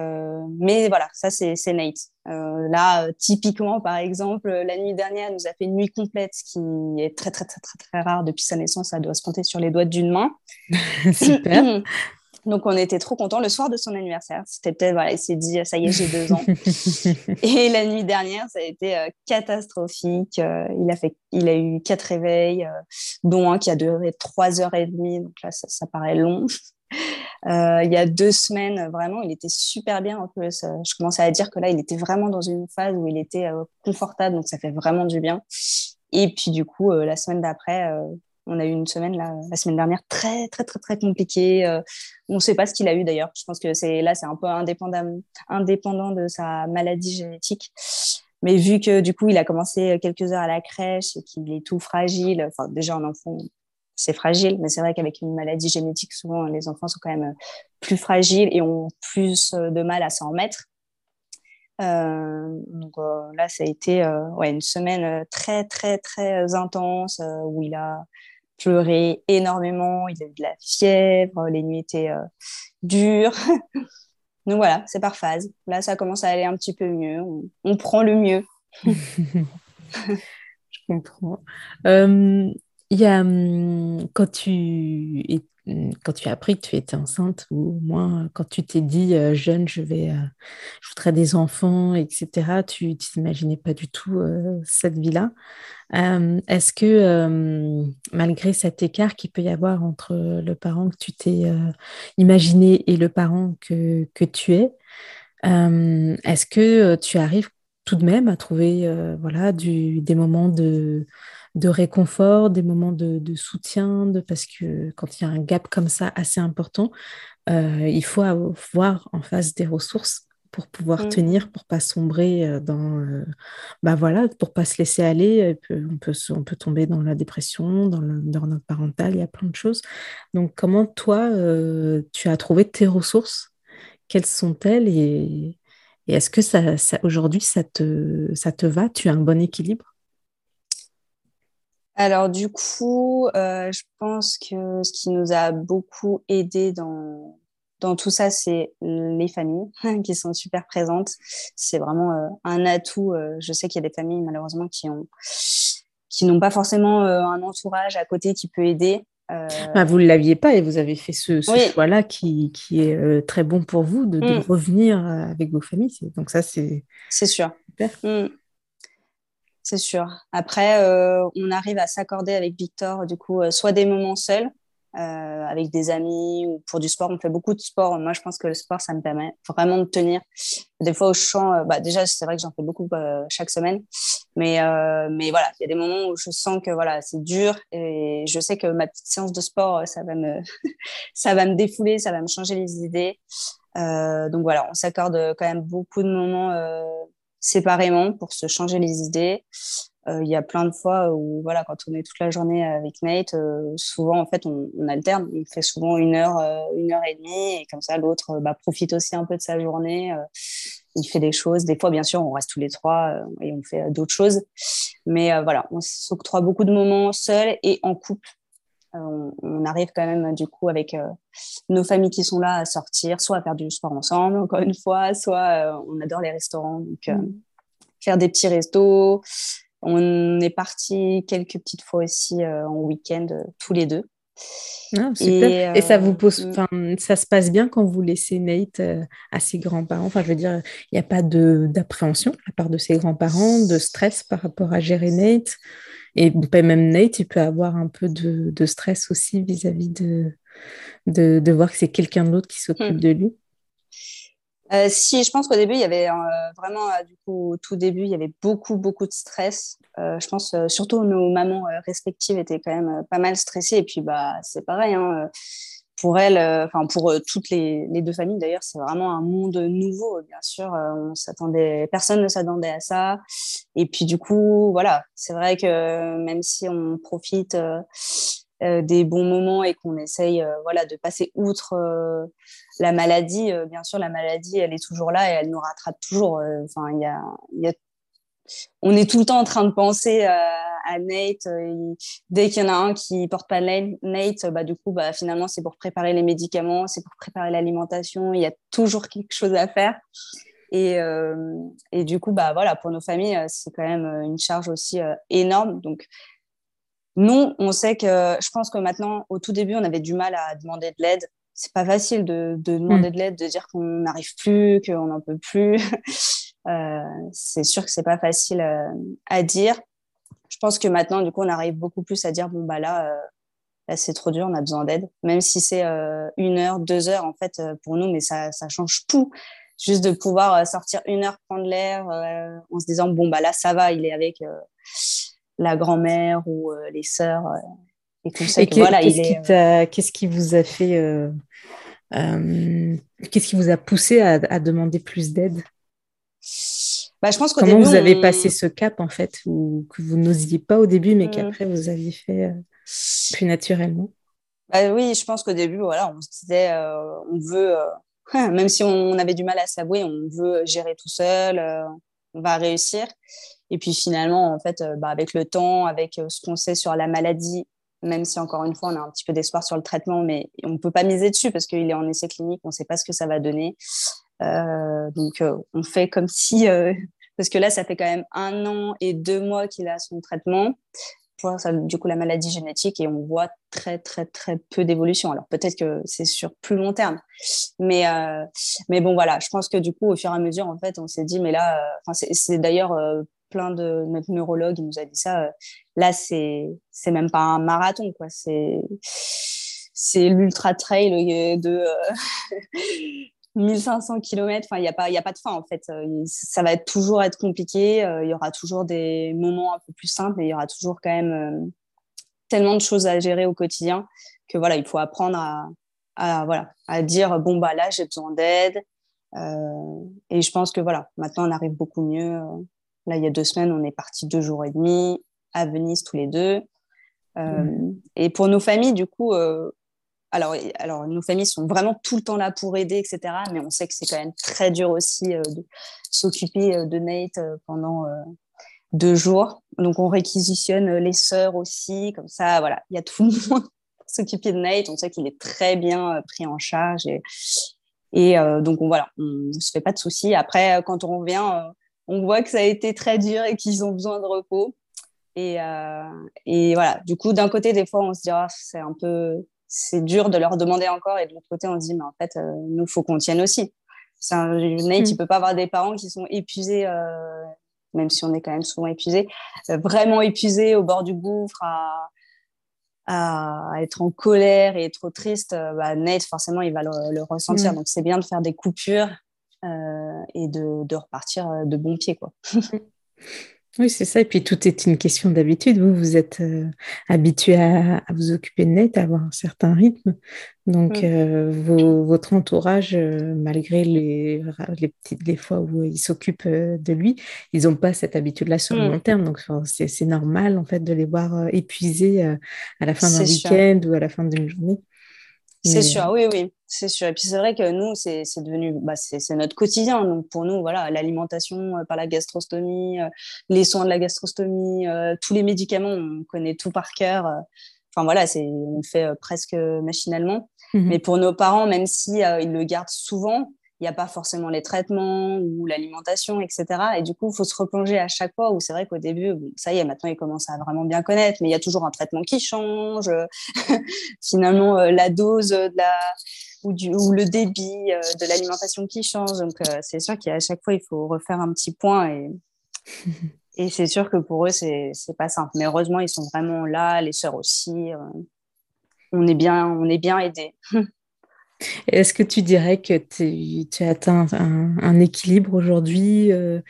mais voilà, ça c'est Nate. là, typiquement, par exemple, la nuit dernière, elle nous a fait une nuit complète, ce qui est très très très très très rare depuis sa naissance. Ça doit se compter sur les doigts d'une main. Super. Donc, on était trop contents le soir de son anniversaire. C'était peut-être, voilà, il s'est dit, ça y est, j'ai deux ans. et la nuit dernière, ça a été euh, catastrophique. Euh, il, a fait, il a eu quatre réveils, euh, dont un qui a duré trois heures et demie. Donc là, ça, paraît long. il y a deux semaines, vraiment, il était super bien. En plus, je commençais à dire que là, il était vraiment dans une phase où il était confortable, donc ça fait vraiment du bien. Et puis, du coup, la semaine d'après, on a eu une semaine la semaine dernière très très très très compliquée. Euh, on ne sait pas ce qu'il a eu d'ailleurs. Je pense que c'est là c'est un peu indépendant indépendant de sa maladie génétique. Mais vu que du coup il a commencé quelques heures à la crèche et qu'il est tout fragile, enfin déjà un enfant c'est fragile, mais c'est vrai qu'avec une maladie génétique souvent les enfants sont quand même plus fragiles et ont plus de mal à s'en remettre. Euh, donc euh, là, ça a été ouais, une semaine très, très, très intense où il a pleuré énormément, il a de la fièvre, les nuits étaient euh, dures. Donc voilà, c'est par phase. Là, ça commence à aller un petit peu mieux. On, prend le mieux. Je comprends. Euh, il y a, hum, quand tu quand tu as appris que tu étais enceinte, ou au moins quand tu t'es dit euh, jeune, je vais, euh, je voudrais des enfants, etc. Tu t'imaginais pas du tout euh, cette vie-là. Est-ce que malgré cet écart qu'il peut y avoir entre le parent que tu t'es imaginé et le parent que, que tu es, est-ce que tu arrives tout de même à trouver voilà, des moments de de réconfort, des moments de, soutien, de, parce que quand il y a un gap comme ça assez important, euh, il faut avoir en face des ressources pour pouvoir mmh. tenir, pour pas sombrer euh, dans, euh, bah voilà, pour pas se laisser aller. On peut, on peut tomber dans la dépression, dans le burn-out parental, il y a plein de choses. Donc, comment toi, tu as trouvé tes ressources? Quelles sont-elles? Et, est-ce que ça, ça aujourd'hui, ça te, ça te va? Tu as un bon équilibre? Alors du coup, je pense que ce qui nous a beaucoup aidé dans dans tout ça, c'est les familles qui sont super présentes. C'est vraiment euh, un atout. Euh, je sais qu'il y a des familles malheureusement qui ont qui n'ont pas forcément euh, un entourage à côté qui peut aider. Bah, vous ne l'aviez pas et vous avez fait ce, choix-là qui, qui, est très bon pour vous de, mm. revenir avec vos familles. Donc ça, c'est... C'est sûr. Mm. C'est sûr. Après, on arrive à s'accorder avec Victor, du coup, soit des moments seuls, euh, avec des amis ou pour du sport. On fait beaucoup de sport. Moi, je pense que le sport, ça me permet vraiment de tenir. Des fois, au champ, euh, bah, déjà, c'est vrai que j'en fais beaucoup euh, chaque semaine. Mais, mais voilà, il y a des moments où je sens que voilà, c'est dur et je sais que ma petite séance de sport, ça va me, ça va me défouler, ça va me changer les idées. donc voilà, on s'accorde quand même beaucoup de moments séparément pour se changer les idées. Euh, il y a plein de fois où, voilà, quand on est toute la journée avec Nate, euh, souvent, en fait, on, alterne. On fait souvent une heure, euh, une heure et demie, et comme ça, l'autre bah, profite aussi un peu de sa journée. il fait des choses. Des fois, bien sûr, on reste tous les trois et on fait d'autres choses. Mais voilà, on s'octroie beaucoup de moments seuls et en couple. On, on, arrive quand même, du coup, avec nos familles qui sont là à sortir, soit à faire du sport ensemble, encore une fois, soit on adore les restaurants. Donc, mmh. faire des petits restos, on est parti quelques petites fois aussi euh, en week-end euh, tous les deux. Ah, et, ça vous pose, mm. ça se passe bien quand vous laissez Nate euh, à ses grands-parents? Enfin, je veux dire, il n'y a pas d'appréhension à part de ses grands-parents, de stress par rapport à gérer Nate? Et même Nate, il peut avoir un peu de, stress aussi vis-à-vis de, de, voir que c'est quelqu'un d'autre qui s'occupe mm. de lui. Euh, si, je pense qu'au début, il y avait euh, vraiment, euh, du coup, au tout début, il y avait beaucoup, beaucoup de stress. je pense surtout nos mamans respectives étaient quand même pas mal stressées. Et puis, bah, c'est pareil. Hein, pour elles, enfin pour toutes les, deux familles d'ailleurs, c'est vraiment un monde nouveau. Bien sûr, on s'attendait, personne ne s'attendait à ça. Et puis du coup, voilà, c'est vrai que même si on profite euh, des bons moments et qu'on essaye euh, voilà, de passer outre euh, la maladie. bien sûr, la maladie, elle est toujours là et elle nous rattrape toujours. Enfin, il y a, y a on est tout le temps en train de penser à Nate. dès qu'il y en a un qui porte pas Nate, bah, du coup, bah, finalement, c'est pour préparer les médicaments, c'est pour préparer l'alimentation. Il y a toujours quelque chose à faire. Et, et du coup, bah, voilà, pour nos familles, c'est quand même une charge aussi énorme. Donc, non, on sait que je pense que maintenant, au tout début, on avait du mal à demander de l'aide. C'est pas facile de, demander mm. de l'aide, de dire qu'on n'arrive plus, qu'on n'en peut plus. euh, c'est sûr que c'est pas facile euh, à dire. Je pense que maintenant, du coup, on arrive beaucoup plus à dire bon bah là, euh, là c'est trop dur, on a besoin d'aide. Même si c'est une heure, deux heures en fait pour nous, mais ça, ça change tout. Juste de pouvoir sortir une heure, prendre l'air, en se disant bon bah là ça va, il est avec la grand-mère ou euh, les sœurs. Et tout ça. Qu'est-ce qui, vous a fait. Qu'est-ce qui vous a poussé à, demander plus d'aide? Bah, je pense Comment vous avez passé ce cap, en fait, ou que vous n'osiez pas au début, mais mmh. qu'après vous aviez fait plus naturellement? Bah, Oui, je pense qu'au début, voilà, on se disait, on veut, même si on avait du mal à s'avouer, on veut gérer tout seul, on va réussir. Et puis finalement, en fait, euh, bah, avec le temps, avec euh, ce qu'on sait sur la maladie, même si encore une fois, on a un petit peu d'espoir sur le traitement, mais on ne peut pas miser dessus parce qu'il est en essai clinique, on ne sait pas ce que ça va donner. Euh, donc, on fait comme si, parce que là, ça fait quand même un an et deux mois qu'il a son traitement pour du coup la maladie génétique et on voit très très très peu d'évolution. Alors peut-être que c'est sur plus long terme, mais mais bon voilà, je pense que du coup au fur et à mesure en fait on s'est dit mais là, c'est d'ailleurs plein de notre neurologue il nous a dit ça. Euh, là, c'est c'est même pas un marathon, quoi. C'est c'est l'ultra trail euh, de 1500 euh, km. Enfin, il n'y a pas il a pas de fin en fait. Ça va toujours être compliqué. Il y aura toujours des moments un peu plus simples, mais il y aura toujours quand même tellement de choses à gérer au quotidien que voilà, il faut apprendre à, à voilà à dire bon bah là j'ai besoin d'aide. et je pense que voilà, maintenant on arrive beaucoup mieux Là, il y a deux semaines, on est parti deux jours et demi à Venise tous les deux. Euh, mmh. Et pour nos familles, du coup, euh, alors, alors nos familles sont vraiment tout le temps là pour aider, etc. Mais on sait que c'est quand même très dur aussi euh, de s'occuper de Nate pendant deux jours. Donc, on réquisitionne les sœurs aussi. Comme ça, voilà, il y a tout le monde pour s'occuper de Nate. On sait qu'il est très bien pris en charge. Et, et donc, on, voilà, on ne se fait pas de soucis. Après, quand on revient, on voit que ça a été très dur et qu'ils ont besoin de repos. Et, et voilà, du coup, d'un côté, des fois, on se dit, ah, c'est un peu, c'est dur de leur demander encore. Et de l'autre côté, on se dit, mais en fait, nous, il faut qu'on tienne aussi. Un, Nate, il mm. peut pas avoir des parents qui sont épuisés, euh, même si on est quand même souvent épuisé, euh, vraiment épuisés au bord du gouffre, à, à, être en colère et trop triste. Euh, bah, Nate, forcément, il va le, ressentir. Mm. Donc, c'est bien de faire des coupures et de, de, repartir de bon pied, quoi. Oui, c'est ça. Et puis tout est une question d'habitude. Vous, vous êtes euh, habitué à, vous occuper de net, à avoir un certain rythme. Donc, mm. euh, votre entourage, euh, malgré les, les, petites les fois où ils s'occupent de lui, ils n'ont pas cette habitude-là sur le mm. long terme. Donc, c'est normal en fait de les voir épuisés à la fin d'un week-end ou à la fin d'une journée. C'est sûr, oui, oui, c'est sûr. Et puis c'est vrai que nous, c'est devenu, bah, c'est notre quotidien. Donc pour nous, voilà, l'alimentation euh, par la gastrostomie, euh, les soins de la gastrostomie, euh, tous les médicaments, on connaît tout par cœur. Enfin voilà, c'est on le fait presque machinalement. Mmh Mais pour nos parents, même si ils le gardent souvent, il n'y a pas forcément les traitements ou l'alimentation, etc. Et du coup, il faut se replonger à chaque fois où c'est vrai qu'au début, ça y est, maintenant, ils commencent à vraiment bien connaître, mais il y a toujours un traitement qui change. Finalement, euh, la dose de la, ou, du, ou le débit euh, de l'alimentation qui change. Donc, euh, c'est sûr qu'à chaque fois, il faut refaire un petit point et. Et c'est sûr que pour eux, c'est pas simple. Mais heureusement, ils sont vraiment là, les sœurs aussi. on est bien, on est bien aidés. Est-ce que tu dirais que tu as atteint un, équilibre aujourd'hui euh,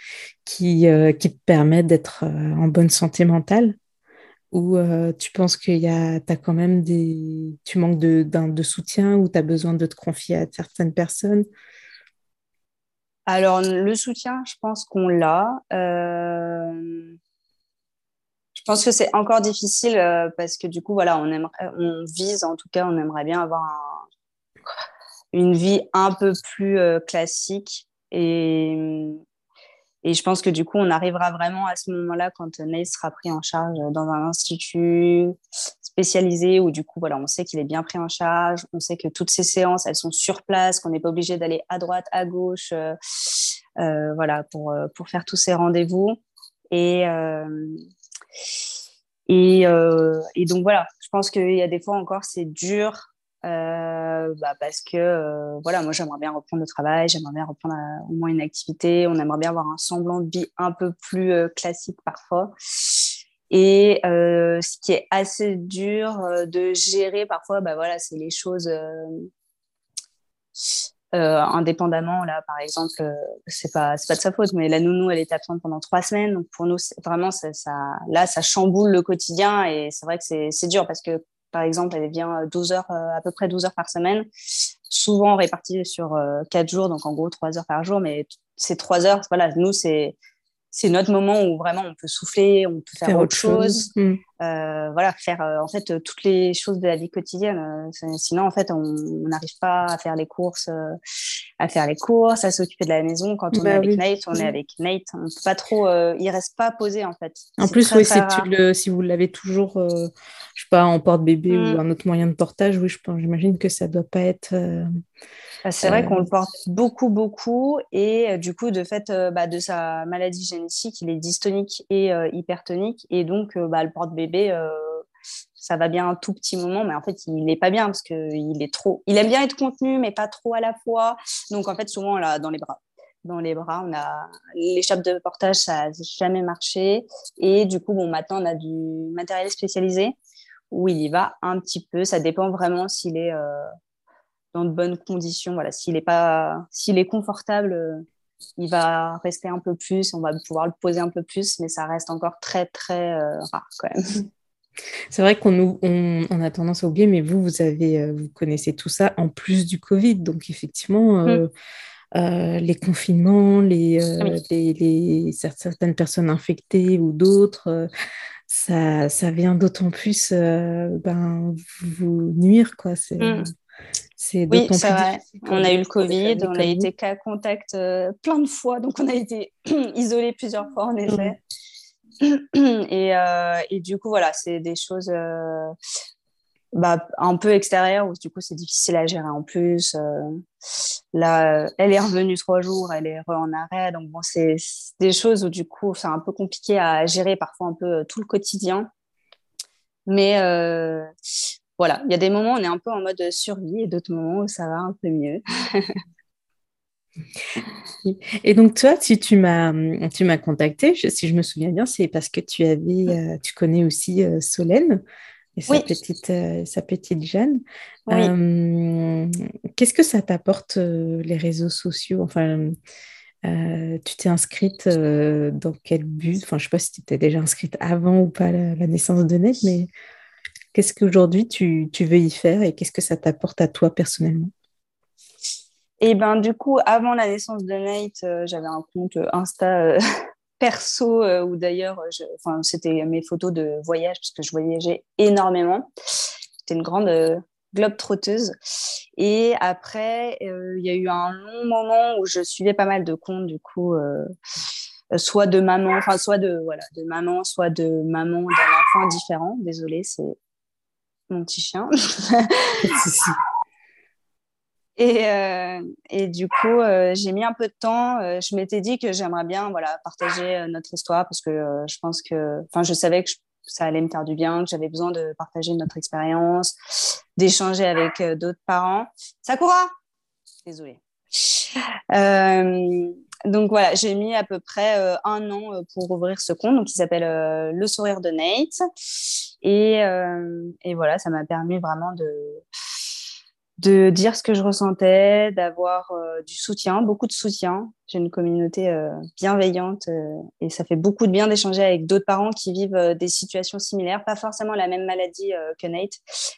qui, euh, qui, te permet d'être euh, en bonne santé mentale? Ou tu penses qu'il y a, as quand même des. Tu manques de, soutien ou tu as besoin de te confier à certaines personnes? Alors, le soutien, je pense qu'on l'a. Je pense que c'est encore difficile parce que du coup, voilà, on, on vise, en tout cas, on aimerait bien avoir un, une vie un peu plus euh, classique. Et, et je pense que du coup, on arrivera vraiment à ce moment-là quand Ney sera pris en charge dans un institut spécialisé où du coup, voilà, on sait qu'il est bien pris en charge, on sait que toutes ces séances, elles sont sur place, qu'on n'est pas obligé d'aller à droite, à gauche, euh, euh, voilà, pour, pour faire tous ces rendez-vous. Et, et, et, donc voilà, je pense qu'il y a des fois encore, c'est dur euh, bah parce que euh, voilà, moi j'aimerais bien reprendre le travail, j'aimerais bien reprendre euh, au moins une activité, on aimerait bien avoir un semblant de vie un peu plus classique parfois. Et ce qui est assez dur de gérer parfois, bah voilà, c'est les choses indépendamment. Là, par exemple, c'est pas c'est pas de sa faute, mais la nounou elle est absente pendant trois semaines, donc pour nous vraiment ça, ça là ça chamboule le quotidien et c'est vrai que c'est dur parce que par exemple, elle vient 12 heures, euh, à peu près 12 heures par semaine, souvent réparties sur 4 euh, jours, donc en gros 3 heures par jour. Mais ces 3 heures, voilà, nous, c'est c'est notre moment où vraiment on peut souffler, on peut faire, autre, chose, mm. euh, voilà, faire en fait toutes les choses de la vie quotidienne. sinon, en fait, on n'arrive pas à faire les courses, à faire les courses, à s'occuper de la maison. Quand on bah est avec Nate, on est mm. avec Nate. On peut pas trop, il reste pas posé en fait. En plus, oui, le, si vous l'avez toujours je sais pas, en porte-bébé ou mm. un autre moyen de portage, oui, je pense, j'imagine que ça doit pas être. Euh, bah, c'est vrai qu'on le euh, porte beaucoup, beaucoup. Et euh, du coup, de fait, bah, de sa maladie génétique, il est dystonique et hypertonique. Et donc, bah, le porte-bébé, ça va bien un tout petit moment, mais en fait, il n'est pas bien parce qu'il est trop. Il aime bien être contenu, mais pas trop à la fois. Donc, en fait, souvent, là, dans les bras dans les bras. On a l'échappe de portage, ça n'a jamais marché. Et du coup, bon, maintenant, on a du matériel spécialisé où il y va un petit peu. Ça dépend vraiment s'il est euh, dans de bonnes conditions. Voilà, s'il est pas, s'il est confortable, euh, il va rester un peu plus. On va pouvoir le poser un peu plus, mais ça reste encore très très euh, rare quand même. C'est vrai qu'on on, a tendance à oublier, mais vous, vous avez, vous connaissez tout ça en plus du Covid, donc effectivement. Mmh. les confinements, les, les, certaines personnes infectées ou d'autres, ça, ça vient d'autant plus euh, ben, vous nuire. Quoi. C'est, mm. C'est oui, plus On a eu le Covid, on a été cas contact euh, plein de fois, donc on a été isolé plusieurs fois en effet. et, et, du coup, voilà, c'est des choses bah, un peu extérieures où du coup, c'est difficile à gérer en plus. là, elle est revenue trois jours, elle est en arrêt. Donc, bon, c'est des choses où du coup, c'est un peu compliqué à gérer parfois un peu tout le quotidien. Mais voilà, il y a des moments où on est un peu en mode survie et d'autres moments où ça va un peu mieux. Et donc toi, si tu m'as tu m'as contacté, si je me souviens bien, c'est parce que tu avais euh, tu connais aussi euh, Solène et sa petite euh, sa petite Jeanne. Qu'est-ce que ça t'apporte les réseaux sociaux? Enfin, tu t'es inscrite dans quel but? Enfin, je sais pas si tu étais déjà inscrite avant ou pas la, la naissance de Nate, mais qu'est-ce qu'aujourd'hui tu, tu veux y faire et qu'est-ce que ça t'apporte à toi personnellement? Et ben du coup, avant la naissance de Nate, euh, j'avais un compte Insta euh, perso euh, où d'ailleurs, c'était mes photos de voyage parce que je voyageais énormément. J'étais une grande globe trotteuse. Et après, il y a eu un long moment où je suivais pas mal de comptes du coup. soit de maman, enfin soit de voilà, de maman, soit de maman d'un enfant différent. Désolée, c'est mon petit chien. Et, euh, et, du coup, euh, j'ai mis un peu de temps. Euh, je m'étais dit que j'aimerais bien voilà, partager notre histoire parce que je pense que, enfin, je savais que ça allait me faire du bien, que j'avais besoin de partager notre expérience, d'échanger avec d'autres parents. Sakura Désolée. donc voilà, j'ai mis à peu près un an pour ouvrir ce compte, donc qui s'appelle Le Sourire de Nate. Et, et voilà, ça m'a permis vraiment de de dire ce que je ressentais, d'avoir euh, du soutien, beaucoup de soutien. J'ai une communauté euh, bienveillante euh, et ça fait beaucoup de bien d'échanger avec d'autres parents qui vivent des situations similaires, pas forcément la même maladie que Nate,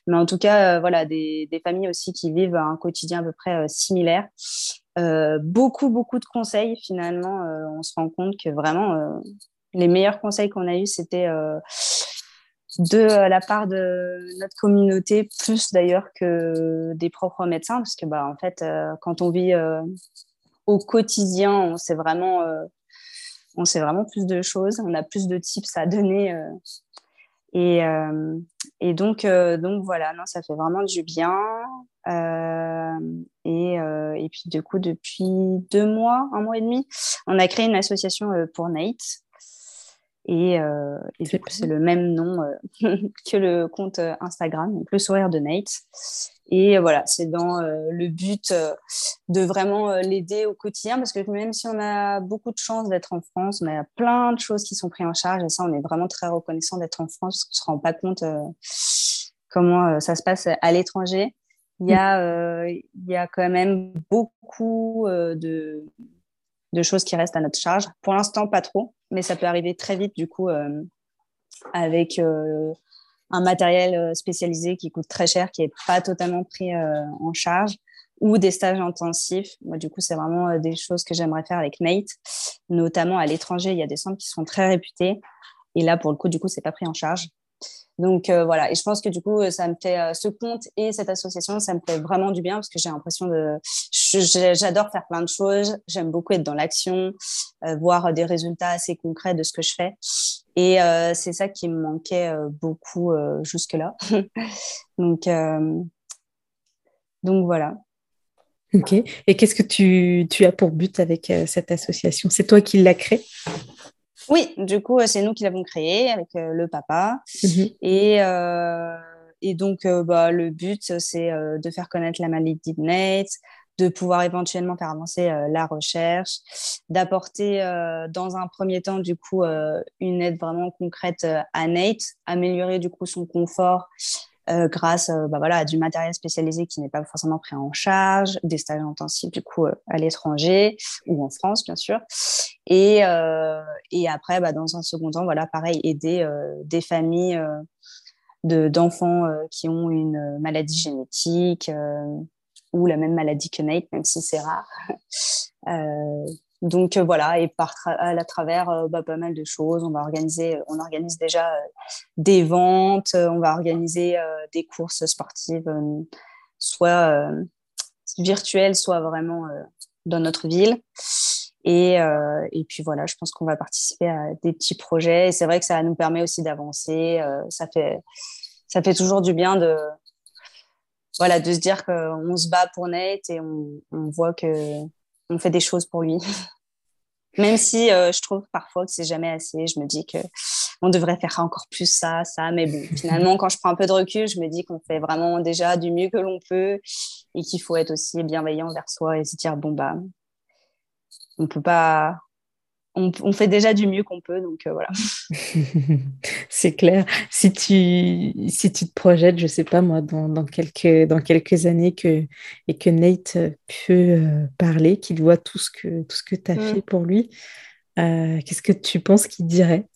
mais en tout cas, voilà, des, des, familles aussi qui vivent un quotidien à peu près similaire. beaucoup, beaucoup de conseils finalement. on se rend compte que vraiment, les meilleurs conseils qu'on a eus, c'était de euh, la part de notre communauté, plus d'ailleurs que des propres médecins, parce que bah, en fait, euh, quand on vit euh, au quotidien, on sait vraiment, on vraiment plus de choses, on a plus de tips à donner. et, et donc, donc voilà, non, ça fait vraiment du bien. et, et puis du coup, depuis deux mois, un mois et demi, on a créé une association pour Nate. Et, euh, c'est le même nom euh, que le compte euh, Instagram, donc le sourire de Nate. Et voilà, c'est dans le but de vraiment l'aider au quotidien, parce que même si on a beaucoup de chance d'être en France, on a plein de choses qui sont prises en charge, et ça, on est vraiment très reconnaissant d'être en France, parce qu'on ne se rend pas compte comment ça se passe à l'étranger. Il y, a, il y a quand même beaucoup de, de choses qui restent à notre charge. Pour l'instant, pas trop, mais ça peut arriver très vite, du coup, euh, avec euh, un matériel euh, spécialisé qui coûte très cher, qui n'est pas totalement pris en charge, ou des stages intensifs. Moi, du coup, c'est vraiment des choses que j'aimerais faire avec Nate, notamment à l'étranger. Il y a des centres qui sont très réputés. Et là, pour le coup, du coup, c'est pas pris en charge. Donc euh, voilà, et je pense que du coup, ça me fait euh, ce compte et cette association, ça me fait vraiment du bien parce que j'ai l'impression de, j'adore faire plein de choses, j'aime beaucoup être dans l'action, euh, voir des résultats assez concrets de ce que je fais. Et c'est ça qui me manquait beaucoup jusque-là. donc, donc voilà. Ok. Et qu'est-ce que tu, tu, as pour but avec cette association? C'est toi qui l'as créée? Oui, du coup, euh, c'est nous qui l'avons créé avec euh, le papa. Mhm. Et, euh, et, donc, bah, le but, c'est de faire connaître la maladie de Nate, de pouvoir éventuellement faire avancer la recherche, d'apporter dans un premier temps, du coup, une aide vraiment concrète à Nate, améliorer du coup son confort euh, grâce euh, bah voilà, à du matériel spécialisé qui n'est pas forcément pris en charge, des stages intensifs du coup euh, à l'étranger ou en France bien sûr. Et, et après, bah, dans un second temps, voilà, pareil, aider des familles d'enfants qui ont une maladie génétique ou la même maladie que Nate, même si c'est rare. Donc euh, voilà, et par à la travers euh, bah, pas mal de choses. On va organiser, on organise déjà euh, des ventes, on va organiser des courses sportives, soit virtuelles, soit vraiment dans notre ville. Et, et puis voilà, je pense qu'on va participer à des petits projets. Et c'est vrai que ça nous permet aussi d'avancer. ça, fait, ça fait toujours du bien de, voilà, de se dire qu'on se bat pour Nate et on, on voit que on fait des choses pour lui. Même si euh, je trouve parfois que c'est jamais assez, je me dis que on devrait faire encore plus ça, ça. Mais bon, finalement, quand je prends un peu de recul, je me dis qu'on fait vraiment déjà du mieux que l'on peut et qu'il faut être aussi bienveillant vers soi et se dire bon bah, on peut pas, on, fait déjà du mieux qu'on peut, donc euh, voilà. c'est clair. Si tu, si tu te projettes, je sais pas moi, dans, quelques, dans quelques années que, et que Nate peut euh, parler, qu'il voit tout ce que, tout ce que tu as mm. fait pour lui, euh, qu'est-ce que tu penses qu'il dirait?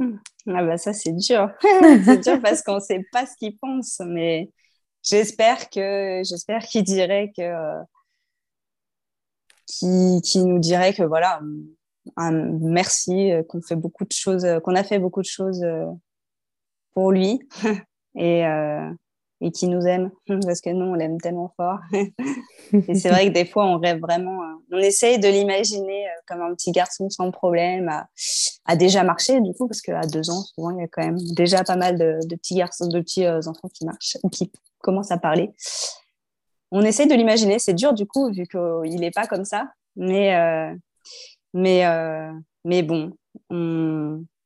Ah bah ça c'est dur, c'est dur parce qu'on ne sait pas ce qu'il pense, mais j'espère que j'espère qu'il dirait que qui, nous dirait que voilà un merci, euh, qu'on fait beaucoup de choses, euh, qu'on a fait beaucoup de choses euh, pour lui et, et qui nous aime parce que nous on l'aime tellement fort. et c'est vrai que des fois on rêve vraiment, on essaye de l'imaginer comme un petit garçon sans problème, a, déjà marché du coup parce qu'à deux ans souvent il y a quand même déjà pas mal de, petits garçons, de petits enfants qui marchent ou qui commencent à parler. On essaye de l'imaginer, c'est dur du coup vu qu'il n'est pas comme ça, mais mais, euh, mais bon,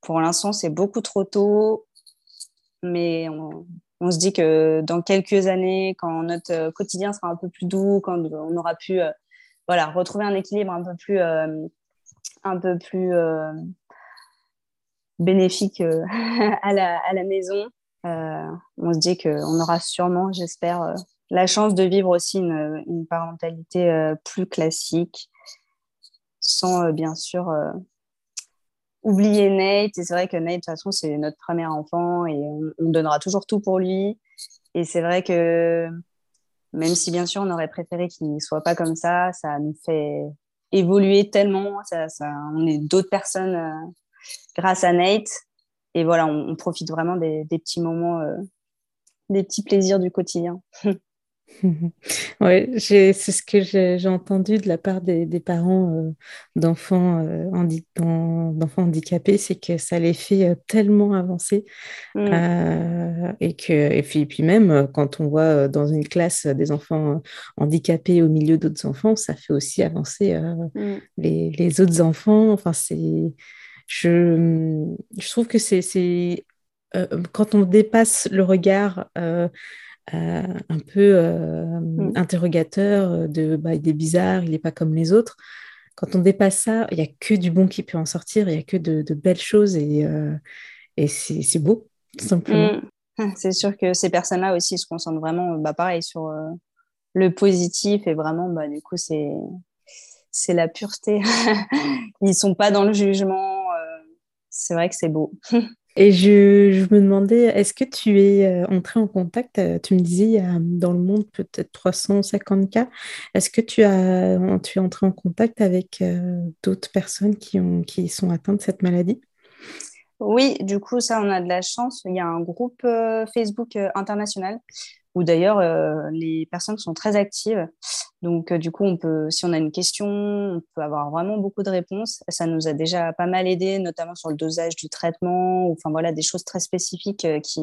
pour l'instant, c'est beaucoup trop tôt. Mais on, se dit que dans quelques années, quand notre quotidien sera un peu plus doux, quand on aura pu euh, voilà, retrouver un équilibre un peu plus, euh, un peu plus bénéfique à, la, à la maison, on se dit qu'on aura sûrement, j'espère, la chance de vivre aussi une, une parentalité plus classique sans euh, bien sûr euh, oublier Nate. Et c'est vrai que Nate, de toute façon, c'est notre premier enfant et on, donnera toujours tout pour lui. Et c'est vrai que même si bien sûr on aurait préféré qu'il ne soit pas comme ça, ça nous fait évoluer tellement. Ça, on est d'autres personnes euh, grâce à Nate. Et voilà, on, profite vraiment des, petits moments, des petits plaisirs du quotidien. Oui, c'est ce que j'ai entendu de la part des, parents euh, d'enfants euh, handicapés, c'est que ça les fait euh, tellement avancer. Mm. et, que, et puis, puis, même quand on voit dans une classe des enfants handicapés au milieu d'autres enfants, ça fait aussi avancer mm. les, les, autres enfants. Enfin, c'est, je, je trouve que c'est quand on dépasse le regard euh, un peu euh, mm. interrogateur de bah, il est bizarre, il n'est pas comme les autres. Quand on dépasse ça, il n'y a que du bon qui peut en sortir, il n'y a que de, belles choses et, euh, et c'est beau, tout simplement. Mm. C'est sûr que ces personnes-là aussi se concentrent vraiment, bah, pareil, sur le positif et vraiment, bah, du coup, c'est c'est la pureté. Ils sont pas dans le jugement. c'est vrai que c'est beau. Et je, me demandais, est-ce que tu es euh, entré en contact, euh, tu me disais, dans le monde peut-être 350 cas, est-ce que tu, as, tu es entré en contact avec euh, d'autres personnes qui, ont, qui sont atteintes de cette maladie? Oui, du coup, ça, on a de la chance. Il y a un groupe Facebook international où d'ailleurs euh, les personnes sont très actives. Donc euh, du coup, on peut, si on a une question, on peut avoir vraiment beaucoup de réponses. Ça nous a déjà pas mal aidé, notamment sur le dosage du traitement, ou enfin voilà des choses très spécifiques euh, qui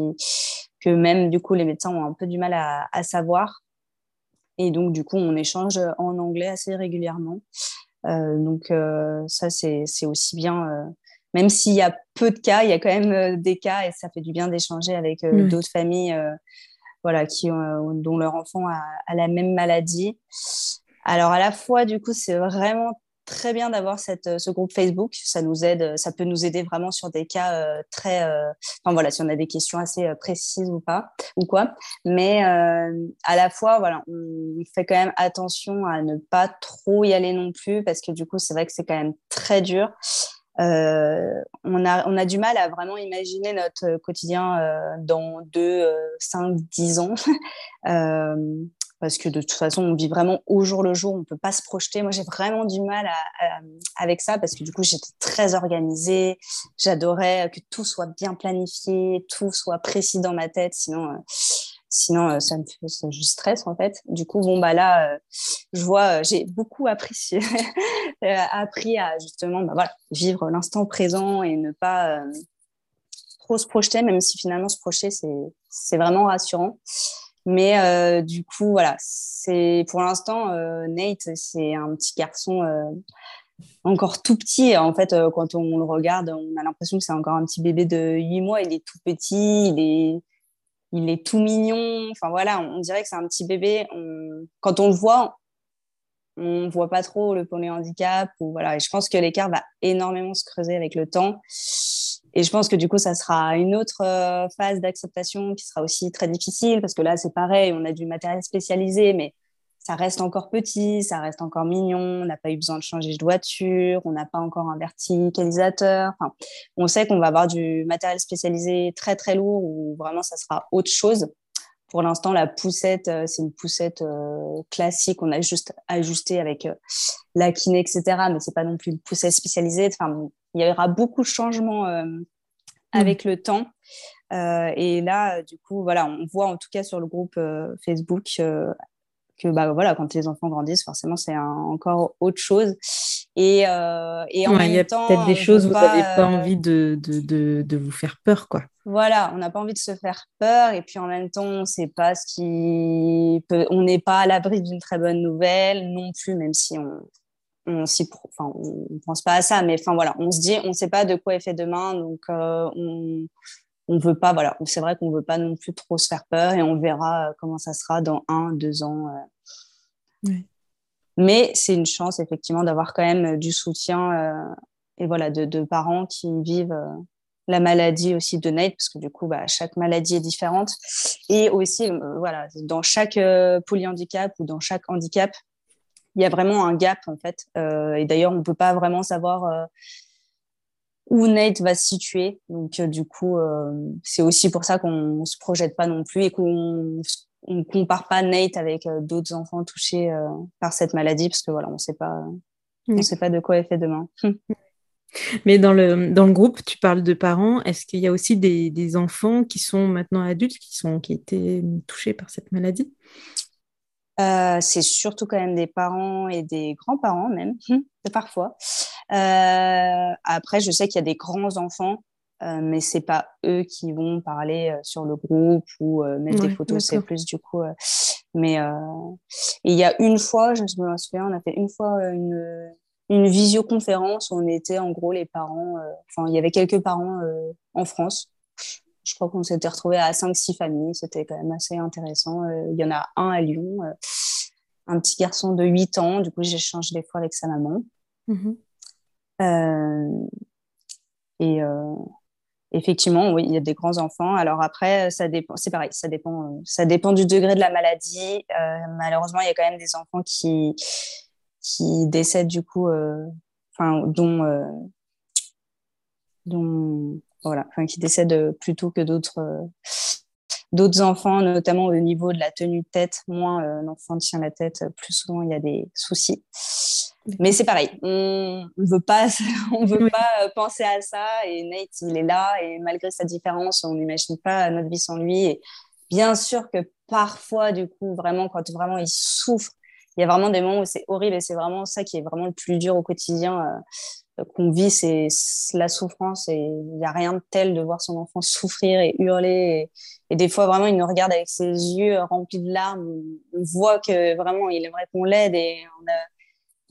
que même du coup les médecins ont un peu du mal à, savoir. Et donc du coup, on échange en anglais assez régulièrement. donc ça c'est aussi bien même s'il y a peu de cas, il y a quand même des cas et ça fait du bien d'échanger avec d'autres familles voilà, qui ont, dont leur enfant a, la même maladie. Alors à la fois, du coup, c'est vraiment très bien d'avoir cette, ce groupe Facebook. Ça nous aide, ça peut nous aider vraiment sur des cas euh, très, euh, enfin voilà, si on a des questions assez euh, précises ou pas, ou quoi. Mais à la fois, voilà, on fait quand même attention à ne pas trop y aller non plus parce que du coup, c'est vrai que c'est quand même très dur. Euh, on, a, on a du mal à vraiment imaginer notre quotidien euh, dans 2, 5, 10 ans. Euh, parce que de toute façon, on vit vraiment au jour le jour, on ne peut pas se projeter. Moi, j'ai vraiment du mal avec ça parce que du coup, j'étais très organisée. J'adorais que tout soit bien planifié, tout soit précis dans ma tête. Sinon, Sinon, ça me fait ça juste stress en fait. Du coup, bon bah là, je vois, j'ai beaucoup apprécié, appris à justement, bah, voilà, vivre l'instant présent et ne pas trop se projeter, même si finalement se projeter, c'est vraiment rassurant. Mais euh, du coup, voilà, c'est pour l'instant, euh, Nate, c'est un petit garçon euh, encore tout petit. En fait, quand on le regarde, on a l'impression que c'est encore un petit bébé de 8 mois. Il est tout petit, il est, il est tout mignon. Enfin voilà, on, dirait que c'est un petit bébé. Quand on le voit, on voit pas trop le handicap Ou voilà, et je pense que l'écart va énormément se creuser avec le temps. Et je pense que du coup, ça sera une autre euh, phase d'acceptation qui sera aussi très difficile parce que là, c'est pareil, on a du matériel spécialisé, mais ça reste encore petit, ça reste encore mignon, on n'a pas eu besoin de changer de voiture, on n'a pas encore un verticalisateur. Enfin, on sait qu'on va avoir du matériel spécialisé très très lourd ou vraiment ça sera autre chose. Pour l'instant, la poussette, euh, c'est une poussette euh, classique. On a juste ajusté avec la kiné, etc. Mais c'est pas non plus une poussette spécialisée. Enfin, il y aura beaucoup de changements euh, mm. avec le temps. Euh, et là, du coup, voilà, on voit en tout cas sur le groupe euh, Facebook que bah, voilà, quand les enfants grandissent, forcément, c'est encore autre chose. Et, et en il y a peut-être des choses où vous n'avez pas envie de, de, de, vous faire peur, quoi. Voilà, on n'a pas envie de se faire peur. Et puis en même temps, on ne sait pas ce qui peut... On n'est pas à l'abri d'une très bonne nouvelle non plus, même si on, on s'y enfin on pense pas à ça mais enfin voilà on se dit on sait pas de quoi est fait demain donc euh, on on veut pas voilà c'est vrai qu'on veut pas non plus trop se faire peur et on verra euh, comment ça sera dans un deux ans euh. mais c'est une chance effectivement d'avoir quand même du soutien et voilà de, parents qui vivent la maladie aussi de Nate parce que du coup bah, chaque maladie est différente et aussi voilà dans chaque polyhandicap ou dans chaque handicap il y a vraiment un gap en fait. Euh, et d'ailleurs, on ne peut pas vraiment savoir euh, où Nate va se situer. Donc, euh, du coup, c'est aussi pour ça qu'on ne se projette pas non plus et qu'on ne compare pas Nate avec d'autres enfants touchés par cette maladie parce que voilà, on sait pas, on sait pas de quoi est fait demain. Mais dans le, dans le groupe, tu parles de parents. Est-ce qu'il y a aussi des, des, enfants qui sont maintenant adultes, qui, sont, qui étaient touchés par cette maladie? Euh, c'est surtout quand même des parents et des grands-parents même, parfois. Euh, après, je sais qu'il y a des grands enfants, euh, mais c'est pas eux qui vont parler sur le groupe ou mettre des photos. C'est plus du coup. mais il y a une fois, je me souviens, on a fait une fois une, une visioconférence où on était en gros les parents. Enfin, il y avait quelques parents en France je crois qu'on s'était retrouvé à 5-6 familles. C'était quand même assez intéressant. Euh, il y en a un à Lyon, euh, un petit garçon de 8 ans. Du coup, j'échange des fois avec sa maman. Mm-hmm. Euh, et effectivement, oui, il y a des grands enfants. Alors après, ça dépend. C'est pareil, ça dépend. ça dépend du degré de la maladie. malheureusement, il y a quand même des enfants qui qui décèdent du coup, dont dont voilà, enfin, qui décèdent plutôt que d'autres euh, d'autres enfants, notamment au niveau de la tenue de tête. Moins euh, l'enfant tient la tête, plus souvent il y a des soucis. Mais c'est pareil, on ne veut pas, on veut pas euh, penser à ça. Et Nate, il est là, et malgré sa différence, on n'imagine pas notre vie sans lui. Et bien sûr que parfois, du coup, vraiment, quand vraiment il souffre, il y a vraiment des moments où c'est horrible et c'est vraiment ça qui est vraiment le plus dur au quotidien qu'on vit, c'est la souffrance et il n'y a rien de tel de voir son enfant souffrir et hurler. Et, des fois, vraiment, il nous regarde avec ses yeux remplis de larmes. On voit que vraiment, il aimerait qu'on l'aide et on a,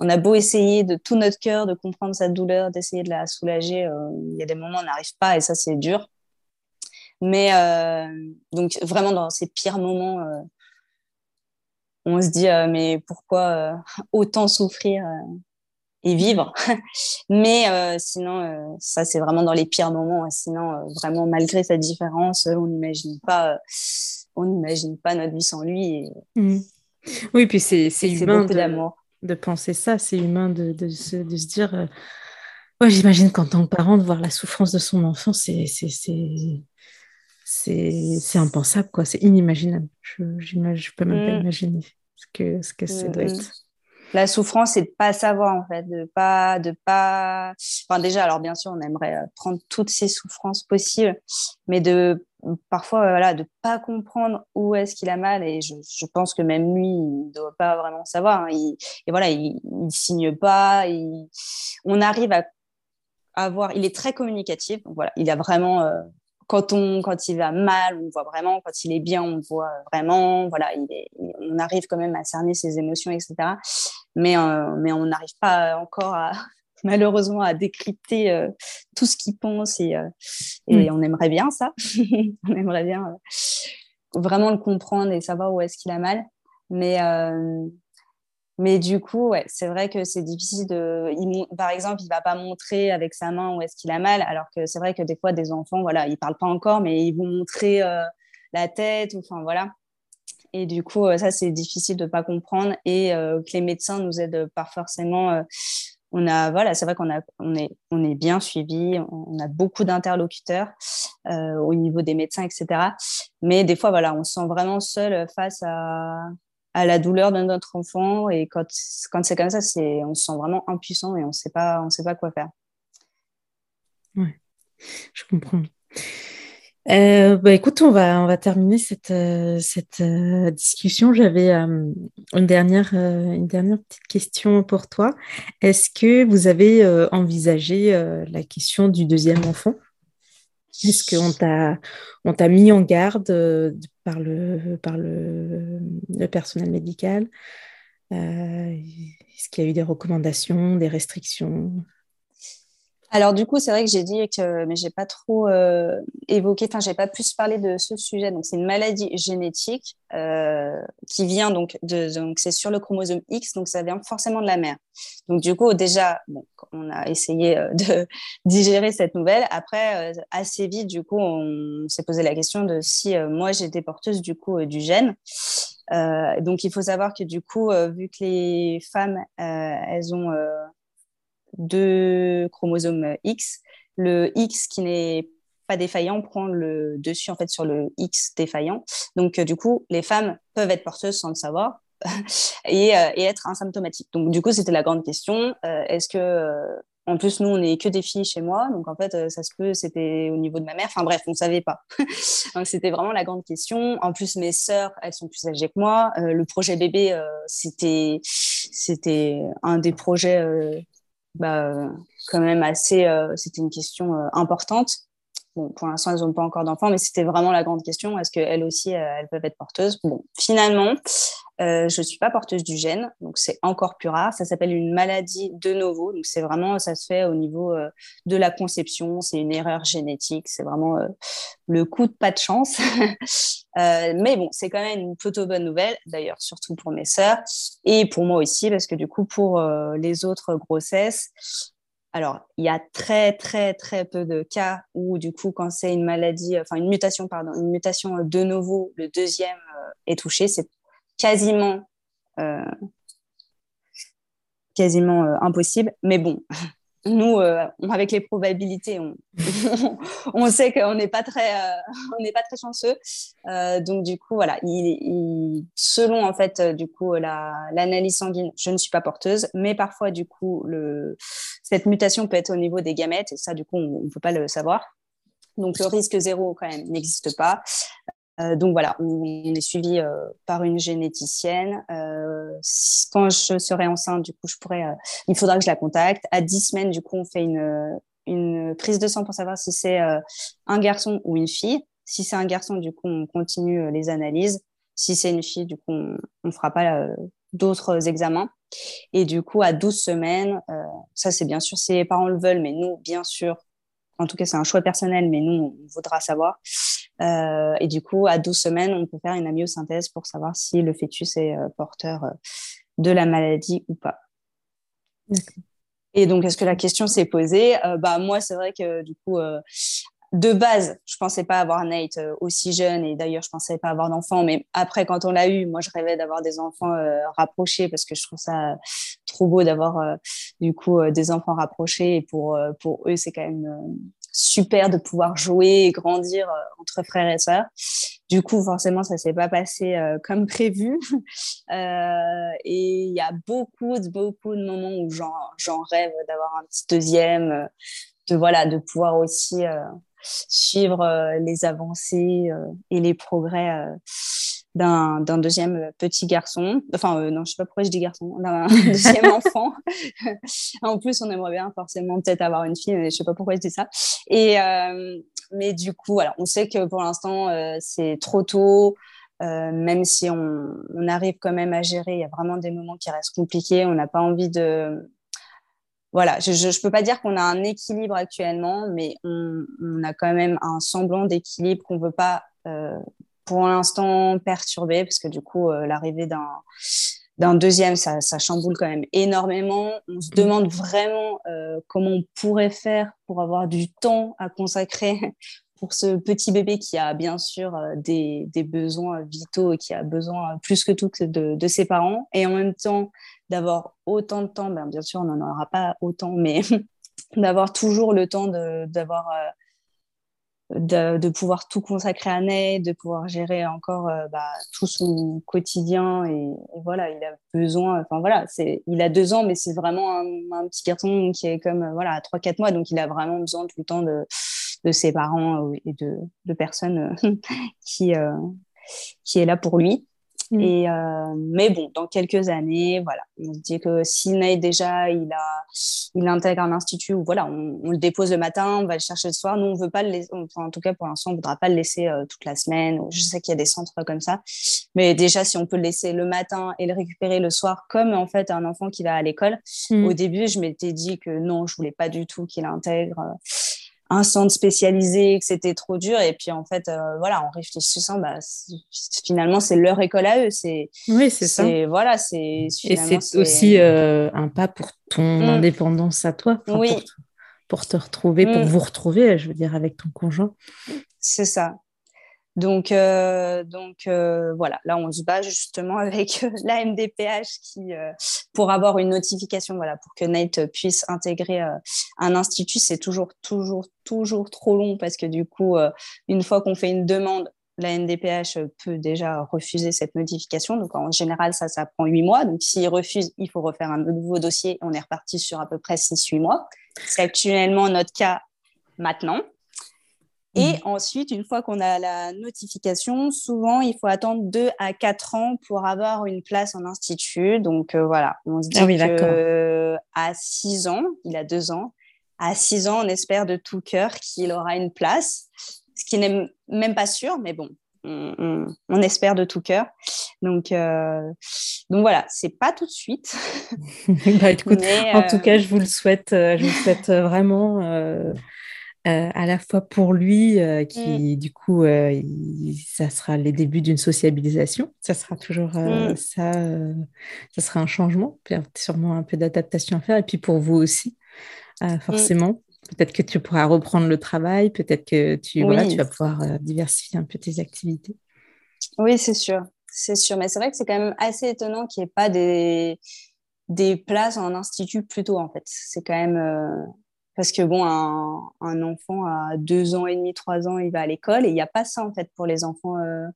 on a beau essayer de tout notre cœur de comprendre sa douleur, d'essayer de la soulager. Euh, il y a des moments où on n'arrive pas et ça, c'est dur. Mais euh, donc, vraiment, dans ces pires moments, euh, on se dit, mais pourquoi autant souffrir et vivre? Mais euh, sinon, euh, ça, c'est vraiment dans les pires moments. Sinon, euh, vraiment, malgré sa différence, on n'imagine pas, on n'imagine pas notre vie sans lui. Mmh. Oui, puis c'est humain de, de, penser ça. C'est humain de, de, se, de, se, dire. Ouais, j'imagine qu'en tant que parent, de voir la souffrance de son enfant, c'est c'est impensable, quoi. C'est inimaginable. Je ne peux même pas mmh. imaginer ce que, ce que ça doit être. La souffrance, c'est de pas savoir en fait, de pas, de pas. Enfin déjà, alors bien sûr, on aimerait euh, prendre toutes ces souffrances possibles, mais de parfois voilà, de pas comprendre où est-ce qu'il a mal. Et je, je, pense que même lui, il doit pas vraiment savoir. Hein. Il, et voilà, il, il signe pas. Il, on arrive à avoir. Il est très communicatif. Voilà, il a vraiment. Euh, quand, on, quand il va mal, on voit vraiment. Quand il est bien, on voit vraiment. Voilà, il est, on arrive quand même à cerner ses émotions, etc mais, euh, mais on n'arrive pas encore à, malheureusement à décrypter euh, tout ce qu'il pense et, euh, et on aimerait bien ça. on aimerait bien vraiment le comprendre et savoir où est-ce qu'il a mal. Mais, mais du coup, ouais, c'est vrai que c'est difficile de. Il, par exemple, il va pas montrer avec sa main où est-ce qu'il a mal, alors que c'est vrai que des fois, des enfants, voilà, ils parlent pas encore, mais ils vont montrer la tête, enfin voilà. Et du coup, euh, ça, c'est difficile de ne pas comprendre et euh, que les médecins nous aident pas forcément. Euh, on a, voilà, c'est vrai qu'on a, on est, on est bien suivi, on a beaucoup d'interlocuteurs au niveau des médecins, etc. Mais des fois, voilà, on se sent vraiment seul face à, la douleur de notre enfant et quand, quand c'est comme ça, c'est, on se sent vraiment impuissant et on on sait pas quoi faire. Ouais, je comprends. Euh, bah, écoute, on va, terminer cette, euh, euh, discussion. J'avais une, dernière, petite question pour toi. Est-ce que vous avez envisagé la question du deuxième enfant? Est-ce qu'on t'a, on t'a mis en garde par, le personnel médical? Est-ce qu'il y a eu des recommandations, des restrictions? Alors du coup, c'est vrai que j'ai dit que, mais j'ai pas trop euh, évoqué, enfin j'ai pas plus parlé de ce sujet. Donc c'est une maladie génétique euh, qui vient donc de, donc c'est sur le chromosome X, donc ça vient forcément de la mère. Donc du coup déjà, bon, on a essayé euh, de digérer cette nouvelle. Après, assez vite, du coup, on s'est posé la question de si moi j'étais porteuse du coup du gène. donc il faut savoir que du coup, vu que les femmes, elles ont de chromosomes X. Le X qui n'est pas défaillant prend le dessus en fait sur le X défaillant. Donc euh, du coup, les femmes peuvent être porteuses sans le savoir. et, euh, et, être asymptomatiques. Donc, du coup, c'était la grande question. Euh, est-ce que, en plus, nous, on n'est que des filles chez moi, donc en fait, ça se peut, c'était au niveau de ma mère. Enfin bref, on ne savait pas. donc, c'était vraiment la grande question. En plus, mes sœurs, elles sont plus âgées que moi. le projet bébé, c'était, c'était un des projets bah, quand même assez, euh, c'était une question euh, importante. Pour l'instant, elles n'ont pas encore d'enfants, mais c'était vraiment la grande question. Est-ce qu'elles aussi, euh, elles peuvent être porteuses? Bon, finalement, euh, je ne suis pas porteuse du gène, donc c'est encore plus rare. Ça s'appelle une maladie de novo, donc c'est vraiment, ça se fait au niveau euh, de la conception, c'est une erreur génétique, c'est vraiment le coup de pas de chance. mais bon, c'est quand même une plutôt bonne nouvelle, d'ailleurs, surtout pour mes sœurs et pour moi aussi, parce que du coup, pour les autres grossesses, alors, il y a très, très, très peu de cas où, du coup, quand c'est une maladie, enfin, une mutation, pardon, une mutation de novo, le deuxième est touché. C'est quasiment, euh, quasiment euh, impossible. Mais bon, nous, euh, avec les probabilités, on, on sait qu'on n'est pas très, on n'est pas très chanceux. donc du coup, voilà, il, selon en fait du coup l'analyse sanguine, je ne suis pas porteuse, mais parfois du coup le, cette mutation peut être au niveau des gamètes et ça du coup on ne peut pas le savoir. Donc le risque zéro quand même n'existe pas. Euh, donc voilà, on, est suivi euh, par une généticienne. Euh, quand je serai enceinte, du coup, je pourrais, il faudra que je la contacte. À 10 semaines, du coup, on fait une, une prise de sang pour savoir si c'est un garçon ou une fille. Si c'est un garçon, du coup, on continue les analyses. Si c'est une fille, du coup, on ne fera pas d'autres examens. Et du coup, à 12 semaines, ça c'est bien sûr si les parents le veulent, mais nous, bien sûr, en tout cas, c'est un choix personnel, mais nous, on voudra savoir. Euh, et du coup, à 12 semaines, on peut faire une amyosynthèse pour savoir si le fœtus est euh, porteur euh, de la maladie ou pas. Et donc, est-ce que la question s'est posée? Bah, Moi, c'est vrai que du coup, de base, je pensais pas avoir Nate aussi jeune et d'ailleurs, je pensais pas avoir d'enfants. Mais après, quand on l'a eu, moi, je rêvais d'avoir des enfants rapprochés parce que je trouve ça trop beau d'avoir du coup des enfants rapprochés. Et pour, pour eux, c'est quand même super de pouvoir jouer et grandir euh, entre frères et sœurs. Du coup, forcément, ça s'est pas passé comme prévu. et il y a beaucoup, beaucoup de moments où j'en rêve d'avoir un petit deuxième, de voilà, de pouvoir aussi suivre les avancées et les progrès d'un deuxième petit garçon. Enfin, euh, non, je sais pas pourquoi je dis garçon, d'un deuxième enfant. en plus, on aimerait bien forcément peut-être avoir une fille, mais je sais pas pourquoi je dis ça. Et, euh, mais du coup, voilà, on sait que pour l'instant, euh, c'est trop tôt. même si on, on, arrive quand même à gérer, il y a vraiment des moments qui restent compliqués. On n'a pas envie de. Voilà, je ne peux pas dire qu'on a un équilibre actuellement, mais on, on, a quand même un semblant d'équilibre qu'on ne veut pas pour l'instant perturbé parce que du coup, euh, l'arrivée d'un d'un deuxième, ça, ça, chamboule quand même énormément. On se demande vraiment euh, comment on pourrait faire pour avoir du temps à consacrer pour ce petit bébé qui a bien sûr euh, des, des, besoins vitaux et qui a besoin plus que tout de, de ses parents. Et en même temps, d'avoir autant de temps, ben, bien sûr, on n'en aura pas autant, mais d'avoir toujours le temps d'avoir de, pouvoir tout consacrer à Ney, de pouvoir gérer encore euh, bah, tout son quotidien. Et, voilà, il a besoin, enfin voilà, il a deux ans, mais c'est vraiment un, petit garçon qui est comme euh, voilà, à 3-4 mois, donc il a vraiment besoin tout le temps de, de ses parents euh, et de, de personnes qui, qui est là pour lui. Mm. Et, euh, mais bon, dans quelques années, voilà, on se dit que si Nate déjà, il, a, il intègre un institut où voilà, on, le dépose le matin, on va le chercher le soir. Nous, on veut pas le laisser, enfin, en tout cas pour l'instant, on voudra pas le laisser euh, toute la semaine. Je sais qu'il y a des centres comme ça, mais déjà, si on peut le laisser le matin et le récupérer le soir, comme en fait un enfant qui va à l'école. Mm. Au début, je m'étais dit que non, je voulais pas du tout qu'il intègre un centre spécialisé, que c'était trop dur. Et puis en fait, euh, voilà, en réfléchissant, bah, finalement, c'est leur école à eux. C'est, oui, c'est ça. Voilà, c'est, et c'est aussi euh, un pas pour ton mm. indépendance à toi. oui. Pour, te retrouver, pour mm. vous retrouver, je veux dire, avec ton conjoint. C'est ça. Donc, euh, donc euh, voilà, là on se bat justement avec la MDPH qui, euh, pour avoir une notification, voilà, pour que Nate puisse intégrer un institut, c'est toujours, toujours, toujours trop long parce que du coup, une fois qu'on fait une demande, la NDPH peut déjà refuser cette notification. Donc en général, ça, ça prend huit mois. Donc s'il refuse, il faut refaire un nouveau dossier. On est reparti sur à peu près six, huit mois. C'est actuellement notre cas maintenant. Et ensuite, une fois qu'on a la notification, souvent, il faut attendre deux à quatre ans pour avoir une place en institut. Donc euh, voilà, on se dit ah que à six ans, il a deux ans, à six ans, on espère de tout cœur qu'il aura une place, ce qui n'est même pas sûr, mais bon, on, espère de tout cœur. Donc, euh, donc voilà, c'est pas tout de suite. bah, écoute, en tout cas, euh, je vous le souhaite, je vous souhaite vraiment euh, à la fois pour lui, euh, qui mmh. du coup, euh, ça sera les débuts d'une sociabilisation, ça sera toujours mmh. ça, ça sera un changement, sûrement un peu d'adaptation à faire, et puis pour vous aussi, mmh. forcément. Peut-être que tu pourras reprendre le travail, peut-être que tu, voilà, tu vas pouvoir diversifier un peu tes activités. Oui, c'est sûr, c'est sûr. Mais c'est vrai que c'est quand même assez étonnant qu'il n'y ait pas des, des places en institut plus tôt, en fait. C'est quand même parce que bon, un, enfant à deux ans et demi, trois ans, il va à l'école et il n'y a pas ça en fait pour les enfants euh,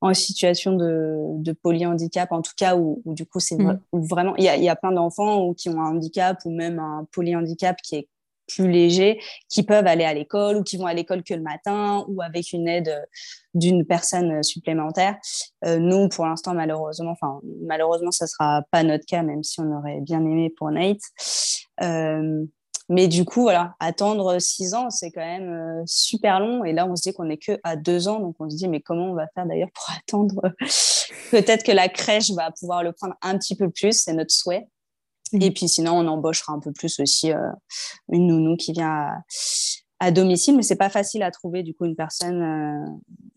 en situation de, de, polyhandicap, en tout cas où, du coup c'est mmh. vraiment, il y a, y a, plein d'enfants qui ont un handicap ou même un polyhandicap qui est plus léger, qui peuvent aller à l'école ou qui vont à l'école que le matin ou avec une aide d'une personne supplémentaire. Euh, nous, pour l'instant, malheureusement, enfin malheureusement, ça sera pas notre cas, même si on aurait bien aimé pour Nate. Euh, mais du coup, voilà, attendre six ans, c'est quand même euh, super long. Et là, on se dit qu'on n'est que à deux ans. Donc, on se dit, mais comment on va faire d'ailleurs pour attendre? Peut-être que la crèche va pouvoir le prendre un petit peu plus, c'est notre souhait. Mmh. Et puis sinon, on embauchera un peu plus aussi euh, une nounou qui vient à, à domicile, mais c'est pas facile à trouver du coup une personne. Euh,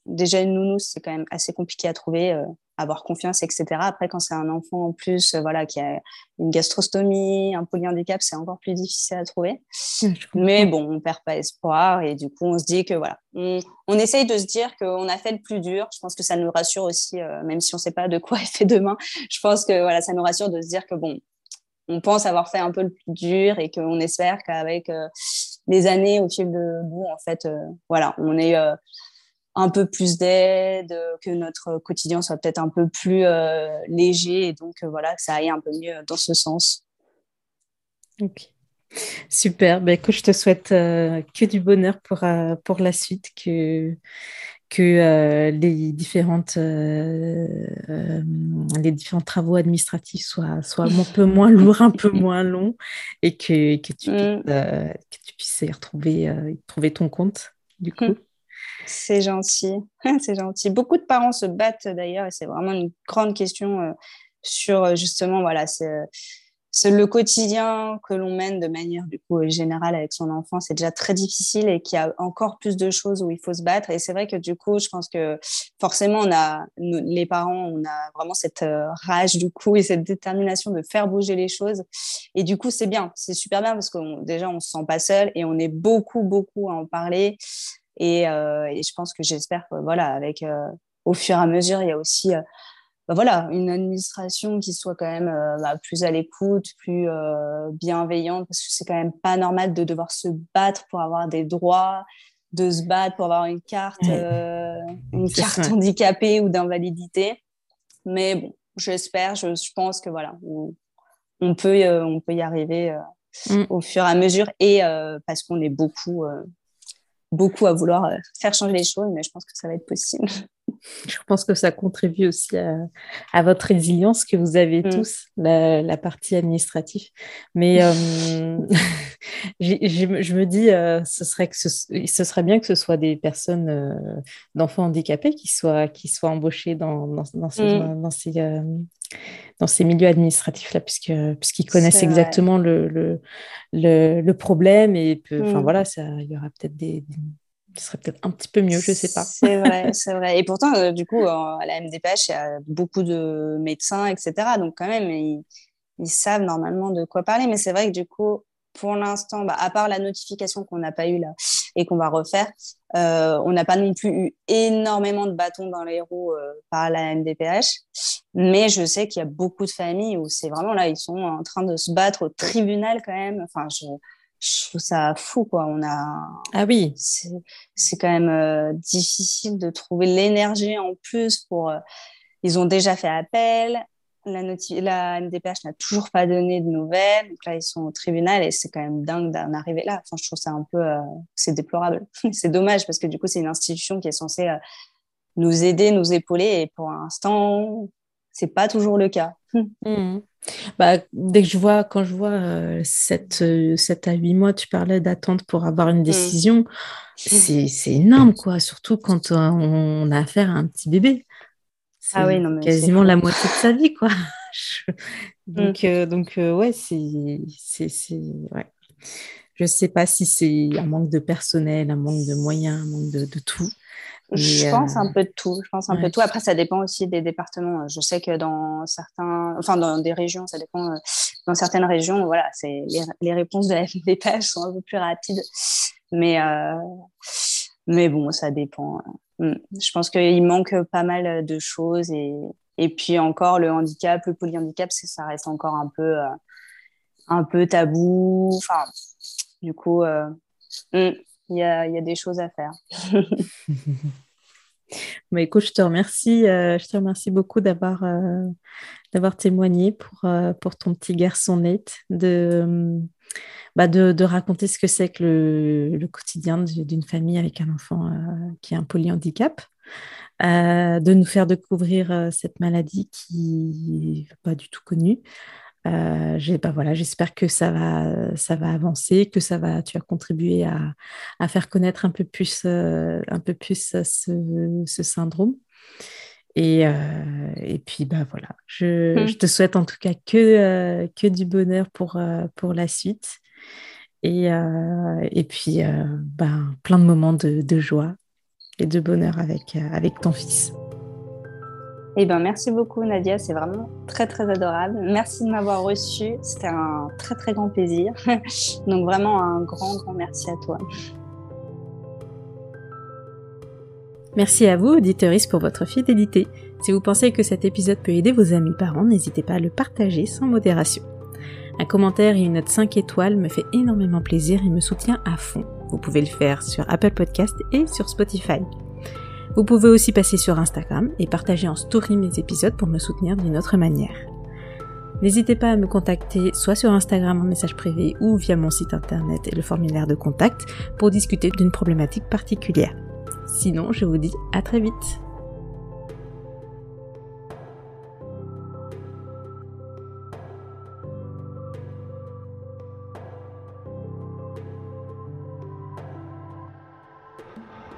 déjà une nounou, c'est quand même assez compliqué à trouver, avoir confiance, etc. Après, quand c'est un enfant en plus, euh, voilà, qui a une gastrostomie, un polyhandicap, c'est encore plus difficile à trouver. mais bon, on perd pas espoir et du coup, on se dit que voilà, on, on essaye de se dire qu'on a fait le plus dur. Je pense que ça nous rassure aussi, même si on sait pas de quoi est fait demain. Je pense que voilà, ça nous rassure de se dire que bon, on pense avoir fait un peu le plus dur et qu'on espère qu'avec les années au fil de bout, en fait, euh, voilà, on est, euh, un peu plus d'aide, que notre quotidien soit peut-être un peu plus léger et donc voilà, que ça aille un peu mieux dans ce sens. Ok. Super. Ben, écoute, je te souhaite que du bonheur pour, pour la suite, que, que euh, les, différentes, euh, euh, les différents travaux administratifs soient, soient un peu moins lourds, un peu moins longs, et que, que, tu, mm. puisses, que tu puisses y retrouver, trouver ton compte, du coup. C'est gentil, c'est gentil. Beaucoup de parents se battent d'ailleurs, et c'est vraiment une grande question sur justement, voilà, c'est le quotidien que l'on mène de manière du coup générale avec son enfant, c'est déjà très difficile et qu'il y a encore plus de choses où il faut se battre. Et c'est vrai que du coup, je pense que forcément, on a les parents, on a vraiment cette euh, rage du coup et cette détermination de faire bouger les choses. Et du coup, c'est bien, c'est super bien parce que déjà, on se sent pas seul et on est beaucoup, beaucoup à en parler. Et, euh, et je pense que j'espère que voilà, avec euh, au fur et à mesure, il y a aussi bah voilà, une administration qui soit quand même euh, bah, plus à l'écoute, plus euh, bienveillante, parce que c'est quand même pas normal de devoir se battre pour avoir des droits, de se battre pour avoir une carte, euh, une carte handicapée ou d'invalidité. Mais bon, j'espère, je, je, pense que voilà, on, peut, on peut y arriver mm. au fur et à mesure, et parce qu'on est beaucoup, beaucoup à vouloir faire changer les choses, mais je pense que ça va être possible. Je pense que ça contribue aussi à, votre résilience que vous avez mm. tous, la, partie administrative. Mais euh, je, me dis, euh, ce, serait que ce, serait bien que ce soit des personnes euh, d'enfants handicapés qui soient, qui soient embauchées dans, dans, ces, mm. dans, ces, dans, ces, milieux administratifs-là, puisqu'ils connaissent exactement le, le, le, problème. Et enfin, mm. voilà, ça, il y aura peut-être des ce serait peut-être un petit peu mieux, je ne sais pas. C'est vrai, c'est vrai. Et pourtant, euh, du coup, à la MDPH, il y a beaucoup de médecins, etc. Donc, quand même, ils, savent normalement de quoi parler. Mais c'est vrai que, du coup, pour l'instant, bah, à part la notification qu'on n'a pas eue là et qu'on va refaire, euh, on n'a pas non plus eu énormément de bâtons dans les roues euh, par la MDPH. Mais je sais qu'il y a beaucoup de familles où c'est vraiment là, ils sont en train de se battre au tribunal quand même. Enfin, je je trouve ça fou quoi on a ah oui c'est quand même euh, difficile de trouver l'énergie en plus pour ils ont déjà fait appel la, la NDPH n'a toujours pas donné de nouvelles donc là ils sont au tribunal et c'est quand même dingue d'en arriver là enfin je trouve ça un peu euh, c'est déplorable c'est dommage parce que du coup c'est une institution qui est censée nous aider nous épauler et pour l'instant c'est pas toujours le cas mmh. Bah, dès que je vois, quand je vois euh, 7, euh, à 8 mois, tu parlais d'attente pour avoir une mmh. décision, c'est énorme, quoi. Surtout quand euh, on a affaire à un petit bébé. Ah oui, quasiment la moitié de sa vie, quoi. donc, mmh. euh, donc ouais, c'est. Ouais. Je ne sais pas si c'est un manque de personnel, un manque de moyens, un manque de, de tout. Je pense un peu de tout. Je pense un peu de tout. Après, ça dépend aussi des départements. Je sais que dans certains, enfin dans des régions, ça dépend. Euh, dans certaines régions, voilà, c'est les, réponses de la FDPH sont un peu plus rapides. Mais euh, mais bon, ça dépend. Hmm. Je pense qu'il manque pas mal de choses et et puis encore le handicap, le polyhandicap, ça reste encore un peu euh, un peu tabou. Enfin, du coup. Hmm il y a, y a, des choses à faire. Mais écoute, je te remercie, euh, je te remercie beaucoup d'avoir euh, d'avoir témoigné pour, euh, pour ton petit garçon net, de, bah de, raconter ce que c'est que le, quotidien d'une famille avec un enfant qui a un polyhandicap, de nous faire découvrir cette maladie qui n'est pas du tout connue, euh, bah voilà, j'espère que ça va, ça va avancer, que ça va, tu as contribué à, faire connaître un peu plus, euh, un peu plus ce syndrome. Et, euh, et, puis, bah voilà, je, mmh. je, te souhaite en tout cas que, euh, que du bonheur pour, pour la suite. Et, et puis, bah, plein de moments de, de, joie et de bonheur avec, avec ton fils. Eh ben, merci beaucoup Nadia, c'est vraiment très très adorable. Merci de m'avoir reçu, c'était un très très grand plaisir. Donc vraiment un grand grand merci à toi. Merci à vous, auditeuristes, pour votre fidélité. Si vous pensez que cet épisode peut aider vos amis parents, n'hésitez pas à le partager sans modération. Un commentaire et une note 5 étoiles me fait énormément plaisir et me soutient à fond. Vous pouvez le faire sur Apple Podcast et sur Spotify. Vous pouvez aussi passer sur Instagram et partager en story mes épisodes pour me soutenir d'une autre manière. N'hésitez pas à me contacter soit sur Instagram en message privé ou via mon site internet et le formulaire de contact pour discuter d'une problématique particulière. Sinon, je vous dis à très vite.